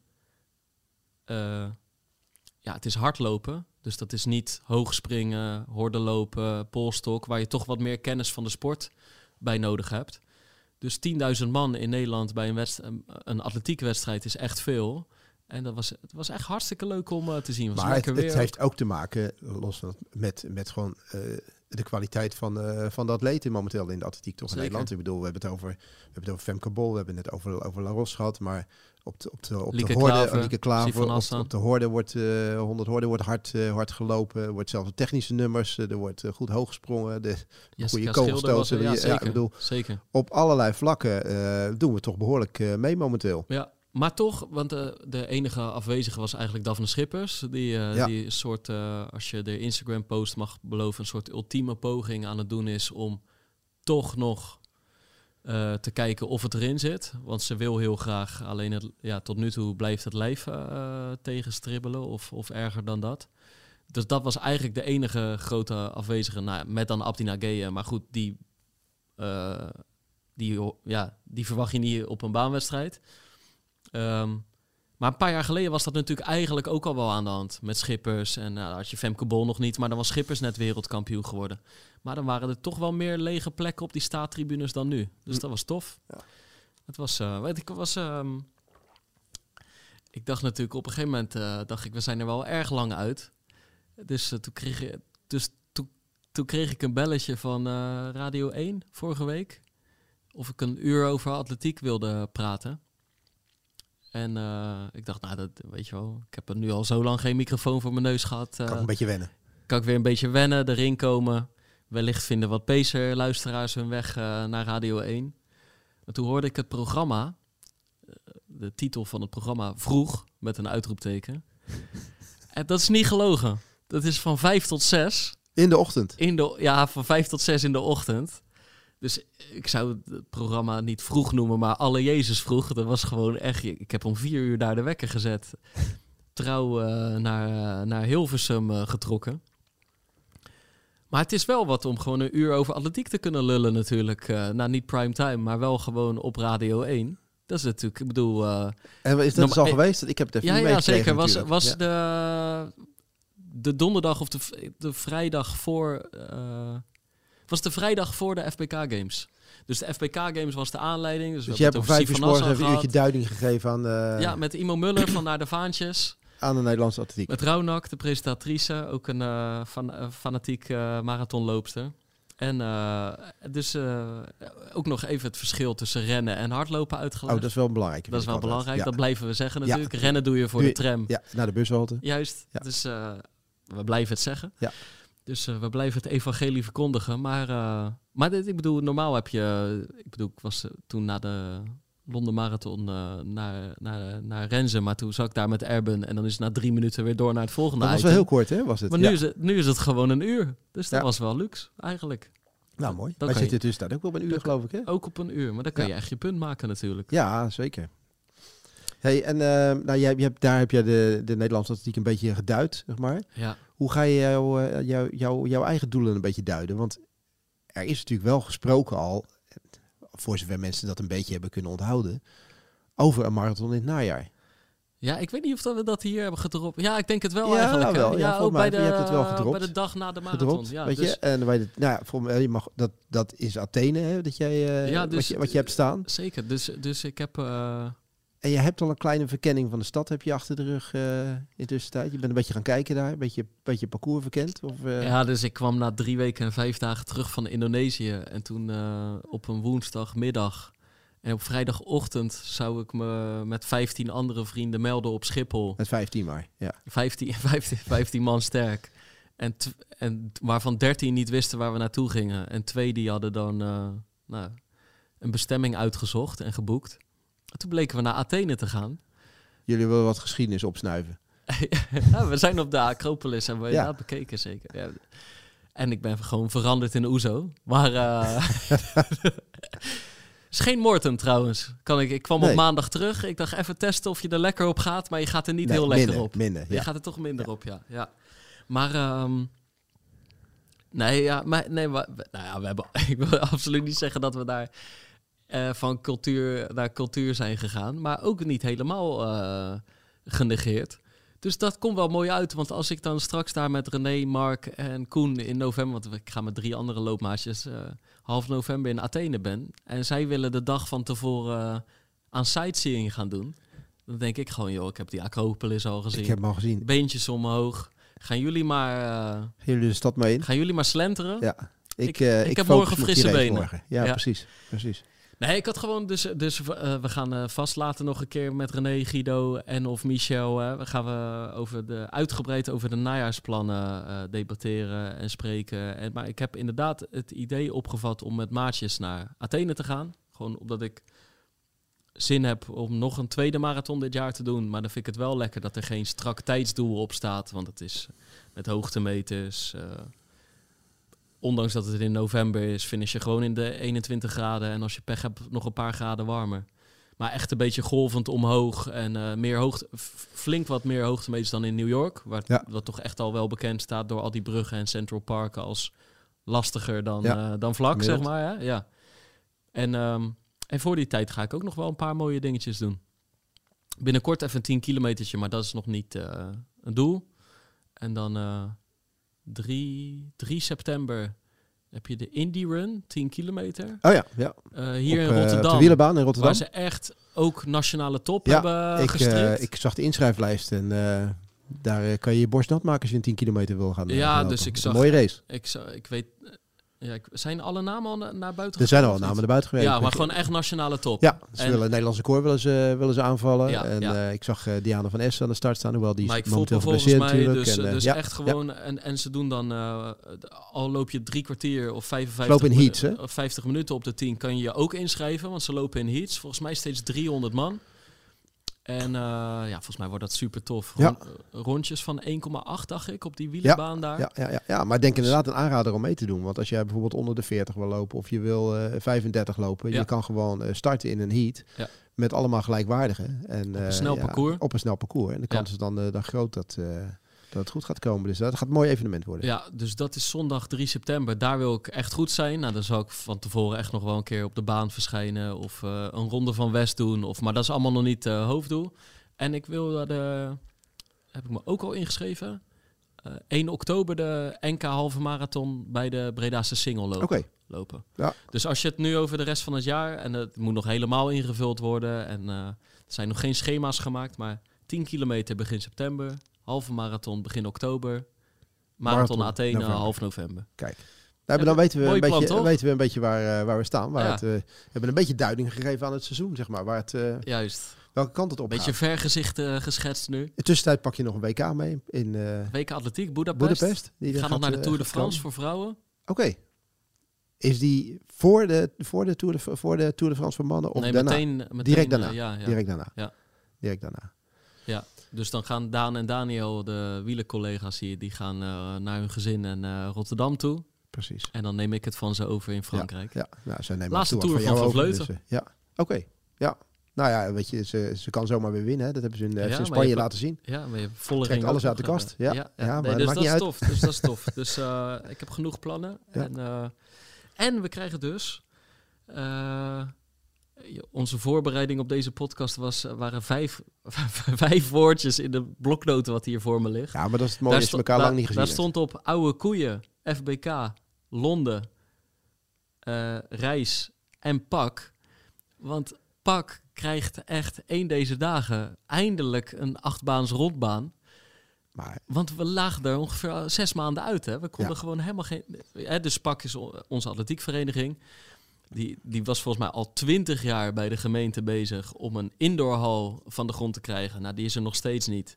ja, het is hardlopen. Dus dat is niet hoogspringen, hordenlopen, polstok, waar je toch wat meer kennis van de sport bij nodig hebt. Dus 10.000 man in Nederland bij een, een, een atletiekwedstrijd is echt veel. En dat was, het was echt hartstikke leuk om uh, te zien. Was maar het, het, heeft ook te maken, los van met, met gewoon uh, de kwaliteit van, uh, van de atleten momenteel in de atletiek toch in Nederland. Ik bedoel, we hebben het over, we hebben het over Femke Bol, we hebben het over, over La Ros gehad, maar op de, op de, op de horde, Lieke Klaver, op, op, de horde wordt, uh, 100 horde wordt hard, hard gelopen, er wordt zelfs technische nummers, er wordt goed hoog gesprongen, de goede kogelstoten. Ja, ja, ik bedoel, zeker. Op allerlei vlakken doen we toch behoorlijk mee momenteel. Ja, maar toch, want uh, de enige afwezige was eigenlijk Daphne Schippers. Die, uh, ja. die soort, uh, als je de Instagram-post mag beloven, een soort ultieme poging aan het doen is om toch nog te kijken of het erin zit. Want ze wil heel graag, alleen het, ja, tot nu toe blijft het lijf tegenstribbelen of, of erger dan dat. Dus dat was eigenlijk de enige grote afwezige, nou, met dan Abdina Geye. Maar goed, die, die, ja, die verwacht je niet op een baanwedstrijd. Um, maar een paar jaar geleden was dat natuurlijk eigenlijk ook al wel aan de hand. Met Schippers. En nou, had je Femke Bol nog niet, maar dan was Schippers net wereldkampioen geworden. Maar dan waren er toch wel meer lege plekken op die staattribunes dan nu. Dus hm. dat was tof. Ja. Het was, uh, weet ik, was... Um, ik dacht natuurlijk op een gegeven moment, uh, dacht ik, we zijn er wel erg lang uit. Dus uh, toen kreeg dus toen, toen kreeg ik een belletje van Radio 1 vorige week. Of ik een uur over atletiek wilde praten. En uh, ik dacht, nou, dat weet je wel, ik heb er nu al zo lang geen microfoon voor mijn neus gehad. Uh, kan een beetje wennen. Kan ik weer een beetje wennen, erin komen. Wellicht vinden wat Pacer-luisteraars hun weg uh, naar Radio 1. En toen hoorde ik het programma, de titel van het programma, vroeg, met een uitroepteken. en dat is niet gelogen. Dat is van vijf tot zes. In de ochtend? In de, ja, van vijf tot zes in de ochtend. Dus ik zou het programma niet vroeg noemen, maar alle Jezus vroeg. Dat was gewoon echt. Ik heb om vier uur daar de wekker gezet. Trouw uh, naar, naar Hilversum uh, getrokken. Maar het is wel wat om gewoon een uur over atletiek te kunnen lullen, natuurlijk. Uh, nou, niet prime time, maar wel gewoon op Radio 1. Dat is natuurlijk, ik bedoel. en is dat dus al geweest? Ik heb het even ja, ja, zeker. Was, was de, de donderdag of de, de vrijdag voor was de vrijdag voor de FBK Games. Dus de FBK Games was de aanleiding. Dus, dus je hebt om vijf uur even een uurtje duiding gegeven aan... De... Ja, met Imo Muller van Naar de Vaantjes. Aan de Nederlandse atletiek. Met Raunak, de presentatrice. Ook een uh, fan, uh, fanatiek uh, marathonloopster. En dus ook nog even het verschil tussen rennen en hardlopen uitgelegd. Oh, dat is wel belangrijk. Dat is wel belangrijk, dat blijven we zeggen natuurlijk. Rennen doe je voor de tram. Ja, naar de bushalte. Juist, dus we blijven het zeggen. Ja. Dus uh, we blijven het evangelie verkondigen. Maar, uh, maar dit, ik bedoel, normaal heb je... Ik bedoel, ik was uh, toen na de Londen Marathon naar, naar, naar Renzen. Maar toen zat ik daar met Erben. En dan is het na drie minuten weer door naar het volgende Dat was wel heel kort, hè? Was het? Maar nu, is het, nu is het gewoon een uur. Dus dat was wel luxe, eigenlijk. Nou, mooi. Wij zitten dus daar ook op een uur, geloof ik, hè? Ook op een uur. Maar dan kan je echt je punt maken, natuurlijk. Ja, zeker. Hey, en uh, nou, jij, je hebt, daar heb je de, de Nederlandse atletiek een beetje geduid, zeg maar. Ja. Hoe ga je jou, uh, jou, jou, jouw eigen doelen een beetje duiden? Want er is natuurlijk wel gesproken al, voor zover mensen dat een beetje hebben kunnen onthouden, over een marathon in het najaar. Ja, ik weet niet of dat we dat hier hebben gedropt. Ja, ik denk het wel ja, eigenlijk. Wel. Ja, ja ook bij de, je hebt het wel gedropt. bij de dag na de marathon. Gedropt, ja, weet dus... je? En bij de, nou ja, voor je mag, dat, dat is Athene, hè, dat jij, uh, ja, dus, wat, je, wat je hebt staan. Zeker, dus, dus ik heb... Uh, en je hebt al een kleine verkenning van de stad heb je achter de rug uh, in tussentijd. Je bent een beetje gaan kijken daar, een beetje, beetje parcours verkend? Of, uh... Ja, dus ik kwam na drie weken en vijf dagen terug van Indonesië. En toen uh, op een woensdagmiddag en op vrijdagochtend zou ik me met 15 andere vrienden melden op Schiphol. Met 15 maar, ja. 15, 15, 15 man sterk. En, en waarvan 13 niet wisten waar we naartoe gingen. En twee die hadden dan nou, een bestemming uitgezocht en geboekt toen bleken we naar Athene te gaan. Jullie willen wat geschiedenis opsnuiven. ja, we zijn op de Acropolis en we hebben ja. bekeken zeker. Ja. En ik ben gewoon veranderd in Oezo. Maar uh, is geen Morten trouwens. Kan ik, ik kwam op maandag terug. Ik dacht even testen of je er lekker op gaat. Maar je gaat er niet heel lekker op. Minder, Je gaat er toch minder op, ja. ja. Maar... Um, nee, ja, maar, nee, maar, nou ja, we hebben, ik wil absoluut niet zeggen dat we daar uh, van cultuur naar cultuur zijn gegaan, maar ook niet helemaal uh, genegeerd. Dus dat komt wel mooi uit, want als ik dan straks daar met René, Mark en Koen in november, want ik ga met drie andere loopmaatjes uh, half november in Athene ben, en zij willen de dag van tevoren aan sightseeing gaan doen, dan denk ik gewoon, joh, ik heb die Acropolis al gezien. Ik heb hem al gezien. Beentjes omhoog, gaan jullie maar... gaan jullie de stad mee in? Gaan jullie maar slenteren? Ja. Ik, ik, ik heb morgen frisse benen. Ja, ja, precies. precies. Nee, ik had gewoon dus, dus uh, we gaan uh, vast later nog een keer met René, Guido en of Michel. Uh, gaan we over de, uitgebreid over de najaarsplannen debatteren en spreken. En, maar ik heb inderdaad het idee opgevat om met maatjes naar Athene te gaan. Gewoon omdat ik zin heb om nog een tweede marathon dit jaar te doen. Maar dan vind ik het wel lekker dat er geen strak tijdsdoel op staat. Want het is met hoogtemeters ondanks dat het in november is, finish je gewoon in de 21 graden. En als je pech hebt, nog een paar graden warmer. Maar echt een beetje golvend omhoog en uh, meer hoogte, flink wat meer hoogtemeters dan in New York. Waar ja. wat toch echt al wel bekend staat door al die bruggen en Central Park als lastiger dan, ja. uh, dan vlak, zeg maar. Hè? Ja. En, um, en voor die tijd ga ik ook nog wel een paar mooie dingetjes doen. Binnenkort even een 10 kilometertje, maar dat is nog niet uh, een doel. En dan 3, 3 september heb je de Indie Run, 10 kilometer. Oh ja, ja. Uh, hier in Rotterdam. Uh, de wielenbaan in Rotterdam. Waar ze echt ook nationale top ja, hebben ik, uh, ik zag de inschrijflijst en daar kan je je borst nat maken als je een 10 kilometer wil gaan. Ja, dus ik zag... Een mooie race. Ik, ik weet ja, zijn alle namen al naar buiten Er zijn al namen naar buiten geweest. Ja, maar gewoon echt nationale top. Ja, ze willen het Nederlandse koor willen ze, willen ze aanvallen. Ja, en ja. Uh, ik zag uh, Diana van Essen aan de start staan, hoewel die maar ik momenteel volgens mij dus, en, uh, dus ja, echt gewoon... En, en ze doen dan, al loop je drie kwartier of 55 in heats, hè? of 50 minuten op de 10, kan je je ook inschrijven. Want ze lopen in heats. Volgens mij steeds 300 man. En uh, ja, volgens mij wordt dat super tof. ja. Eh, rondjes van 1,8 dacht ik op die wielenbaan ja, daar. Ja, ja, ja, ja, maar denk dus- inderdaad een aanrader om mee te doen. Want als jij bijvoorbeeld onder de 40 wil lopen of je wil uh, 35 lopen, je kan gewoon starten in een heat met allemaal gelijkwaardige. En, op een snel parcours. Op een snel parcours. En de kans is dan, dan groot dat dat het goed gaat komen. Dus dat gaat een mooi evenement worden. Ja, dus dat is zondag 3 september. Daar wil ik echt goed zijn. Nou, dan zal ik van tevoren echt nog wel een keer op de baan verschijnen. Of uh, een ronde van West doen. Of, maar dat is allemaal nog niet uh, hoofddoel. En ik wil dat... Uh, heb ik me ook al ingeschreven. 1 oktober de NK halve marathon bij de Breda's single lopen. Okay. lopen. Ja. Dus als je het nu over de rest van het jaar... En het moet nog helemaal ingevuld worden. En er zijn nog geen schema's gemaakt. Maar 10 kilometer begin september halve marathon begin oktober. Marathon, Athene november. half november. Kijk. Nou, dan weten we, een beetje, weten we een beetje waar, uh, waar we staan. Waar het, uh, we hebben een beetje duiding gegeven aan het seizoen, zeg maar. Waar het, uh, Juist. Welke kant het op Beetje vergezicht geschetst nu. In de tussentijd pak je nog een WK mee. In, WK Atletiek, Budapest. Budapest die gaan nog naar de Tour de France voor vrouwen. Oké. Okay. Is die voor de, voor, de Tour de, voor de Tour de France voor mannen of nee, daarna? Meteen, meteen, Direct daarna. Ja, ja. Direct daarna. Ja. Direct daarna. Ja. Dus dan gaan Daan en Daniel, de wielercollega's hier, die gaan uh, naar hun gezin en uh, Rotterdam toe. Precies. En dan neem ik het van ze over in Frankrijk. Ja, ja. Nou, zij nemen Laatste tour van Van Vleuten. Dus, uh, ja, oké. Okay. Ja. Nou ja, weet je, ze, ze kan zomaar weer winnen. Hè. Dat hebben ze in, ja, in Spanje laten zien. Ja, maar je volle Trekt alles uit de kast. Ja, ja, ja. ja nee, maar dus dat, dat is tof. Dus dat is tof. Dus ik heb genoeg plannen. En, en we krijgen dus onze voorbereiding op deze podcast was, eh, waren vijf, vijf woordjes in de bloknoten wat hier voor me ligt. Ja, maar dat is het mooie, dat elkaar lang niet gezien Daar stond op oude koeien, FBK, Londen, uh, reis en pak. Want pak krijgt echt één deze dagen eindelijk een achtbaans rondbaan. Maar... Want we lagen er ongeveer zes maanden uit. Hè? We konden gewoon helemaal geen... Hè, dus pak is onze atletiekvereniging. Die, die was volgens mij al twintig jaar bij de gemeente bezig om een indoorhal van de grond te krijgen. Nou, die is er nog steeds niet.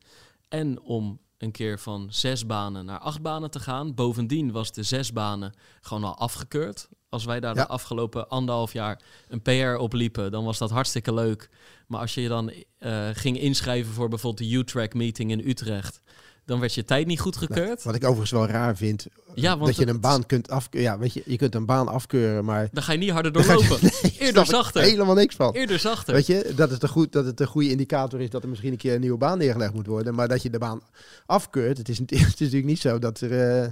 En om een keer van zes banen naar acht banen te gaan. Bovendien was de zes banen gewoon al afgekeurd. Als wij daar de afgelopen anderhalf jaar een PR opliepen, dan was dat hartstikke leuk. Maar als je je dan uh, ging inschrijven voor bijvoorbeeld de U-Track meeting in Utrecht, dan werd je tijd niet goedgekeurd. Nou, wat ik overigens wel raar vind, ja, dat je een baan kunt afkeuren. Ja, weet je, je kunt een baan afkeuren, maar... Dan ga je niet harder doorlopen. nee, Eerder zachter. helemaal niks van. Eerder zachter. Weet je, dat, is de goed, dat het een goede indicator is dat er misschien een keer een nieuwe baan neergelegd moet worden. Maar dat je de baan afkeurt, het is, het is natuurlijk niet zo dat er... Uh,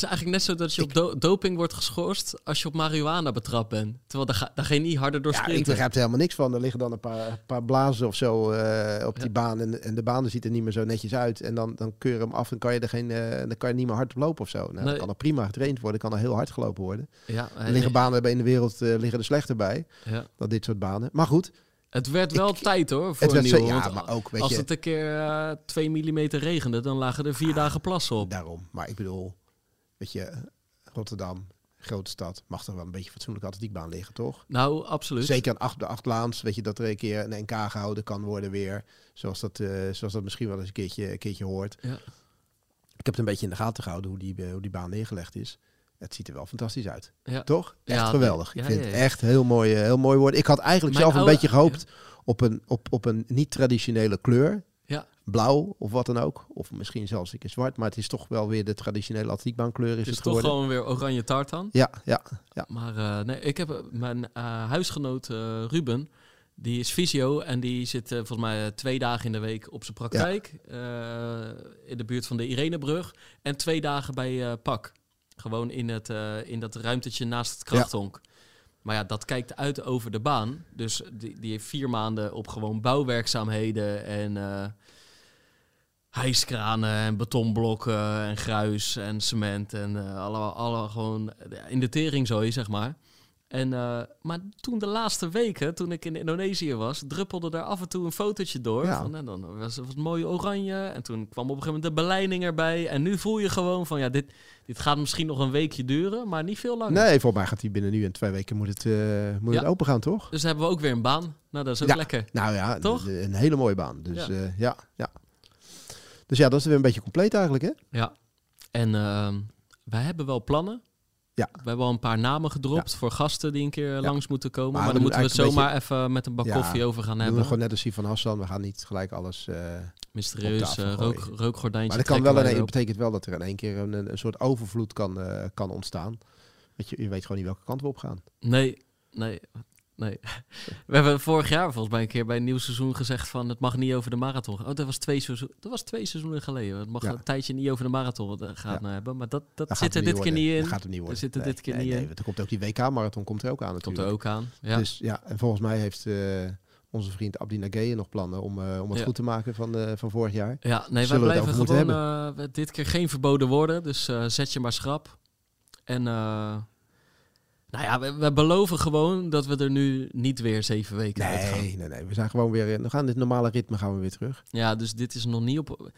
dus eigenlijk net zo dat je op doping wordt geschorst als je op marihuana betrapt bent. Terwijl daar, ga, daar ga je niet harder door sprinten. Ja, ik begrijp er helemaal niks van. Er liggen dan een paar, paar blazen of zo uh, op die baan. En, en de baan ziet er niet meer zo netjes uit. En dan, dan keur je hem af en kan je er geen, uh, dan kan je niet meer hard lopen of zo. Nou, nee. Dan kan er prima getraind worden. kan er heel hard gelopen worden. Ja, er liggen banen in de wereld uh, liggen er slechter bij. Ja. Dan dit soort banen. Maar goed, Het werd wel tijd hoor, voor het een nieuwe. Ja, maar ook, weet als je, het een keer uh, 2 mm regende, dan lagen er vier dagen plassen op. Daarom. Maar ik bedoel, weet je, Rotterdam, grote stad, mag er wel een beetje fatsoenlijke atletiekbaan liggen, toch? Nou, absoluut. Zeker aan acht, de achtlaans, weet je, dat er een keer een NK gehouden kan worden weer. Zoals dat, uh, zoals dat misschien wel eens een keertje, een keertje hoort. Ja. Ik heb het een beetje in de gaten gehouden hoe die, eh, hoe die baan neergelegd is. Het ziet er wel fantastisch uit. Ja. Toch? Echt ja, geweldig. ik vind het echt heel mooi, eh, heel mooi worden. Ik had eigenlijk zelf een beetje gehoopt op een, op, op een niet-traditionele kleur. Ja. Blauw of wat dan ook. Of misschien zelfs een keer zwart. Maar het is toch wel weer de traditionele atletiekbaankleur. Is het, is het toch gewoon weer oranje tartan. Ja, ja. ja. Maar uh, nee, ik heb mijn huisgenoot Ruben die is fysio en die zit volgens mij twee dagen in de week op zijn praktijk. Ja. in de buurt van de Irenebrug. En twee dagen bij PAK. Gewoon in, het, in dat ruimtetje naast het krachthonk. Maar ja, dat kijkt uit over de baan. Dus die, die heeft vier maanden op gewoon bouwwerkzaamheden en uh, hijskranen en betonblokken en gruis en cement en uh, alle, alle gewoon in de tering zo, zeg maar. En, uh, maar toen de laatste weken, toen ik in Indonesië was, druppelde er af en toe een fotootje door. Ja. Van, en dan was het mooi oranje. En toen kwam op een gegeven moment de beleiding erbij. En nu voel je gewoon van, ja, dit, dit gaat misschien nog een weekje duren, maar niet veel langer. Nee, volgens mij gaat hij binnen nu en twee weken moet het, uh, moet het open gaan, toch? Dus hebben we ook weer een baan. Nou, dat is ook lekker. Nou ja, toch? Een hele mooie baan. Dus ja. Uh, ja, ja. Dus ja, dat is weer een beetje compleet eigenlijk, hè? Ja. En uh, wij hebben wel plannen. Ja. We hebben al een paar namen gedropt voor gasten die een keer langs moeten komen. Maar, maar dan moeten we het zomaar even met een bak koffie over gaan hebben. We gewoon net als die van Hassan. We gaan niet gelijk alles uh, Mysterieus uh, rook, rookgordijntje Maar dat kan wel in, betekent wel dat er in één keer een, een soort overvloed kan, uh, kan ontstaan. Want je, je weet gewoon niet welke kant we op gaan. Nee, nee. Nee. We hebben vorig jaar volgens mij een keer bij een nieuw seizoen gezegd van het mag niet over de marathon. Oh, dat was twee, seizoen, dat was twee seizoenen geleden. Het mag een tijdje niet over de marathon gaan ja. hebben. Maar dat, dat, zit er dit keer niet in. Dat gaat er niet worden. zit er dit keer niet in. Er komt ook die WK-marathon komt er ook aan natuurlijk. Komt er ook aan, ja. Dus ja, en volgens mij heeft... Uh, onze vriend Abdi Nageye nog plannen om, uh, om het goed te maken van, uh, van vorig jaar. Ja, nee, wij blijven gewoon uh, dit keer geen verboden woorden. Dus zet je maar schrap. En nou ja, we, we, beloven gewoon dat we er nu niet weer zeven weken nee, gaan. Nee, nee, we zijn gewoon weer... We gaan dit normale ritme gaan we weer terug. Ja, dus dit is nog niet op...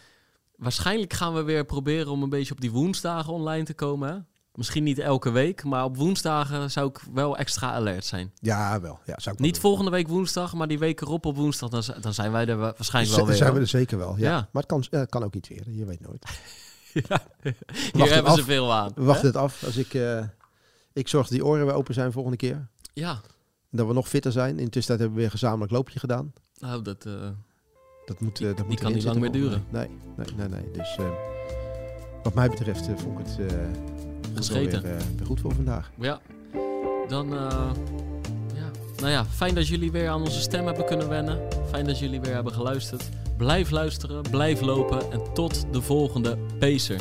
Waarschijnlijk gaan we weer proberen om een beetje op die woensdagen online te komen. Hè? Misschien niet elke week, maar op woensdagen zou ik wel extra alert zijn. Ja, wel. Ja, zou ik niet volgende week woensdag, maar die week erop op woensdag, dan, dan zijn wij er waarschijnlijk wel weer. zijn we er zeker wel, ja. ja. Maar het kan, kan ook iets weer, je weet nooit. ja, hier hebben ze veel aan. We wachten het af. Als ik... Uh, ik zorg dat die oren weer open zijn volgende keer. Ja. Dat we nog fitter zijn. Intussen hebben we weer een gezamenlijk loopje gedaan. Nou, dat... Uh, dat moet, dat die moet kan niet lang meer duren. Nee, nee, nee. nee. Dus uh, wat mij betreft vond ik het gescheten. Weer, weer, goed voor vandaag. Ja. Dan... ja. Nou ja, fijn dat jullie weer aan onze stem hebben kunnen wennen. Fijn dat jullie weer hebben geluisterd. Blijf luisteren, blijf lopen en tot de volgende Pacer.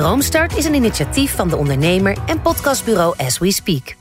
Droomstart is een initiatief van de ondernemer en podcastbureau As We Speak.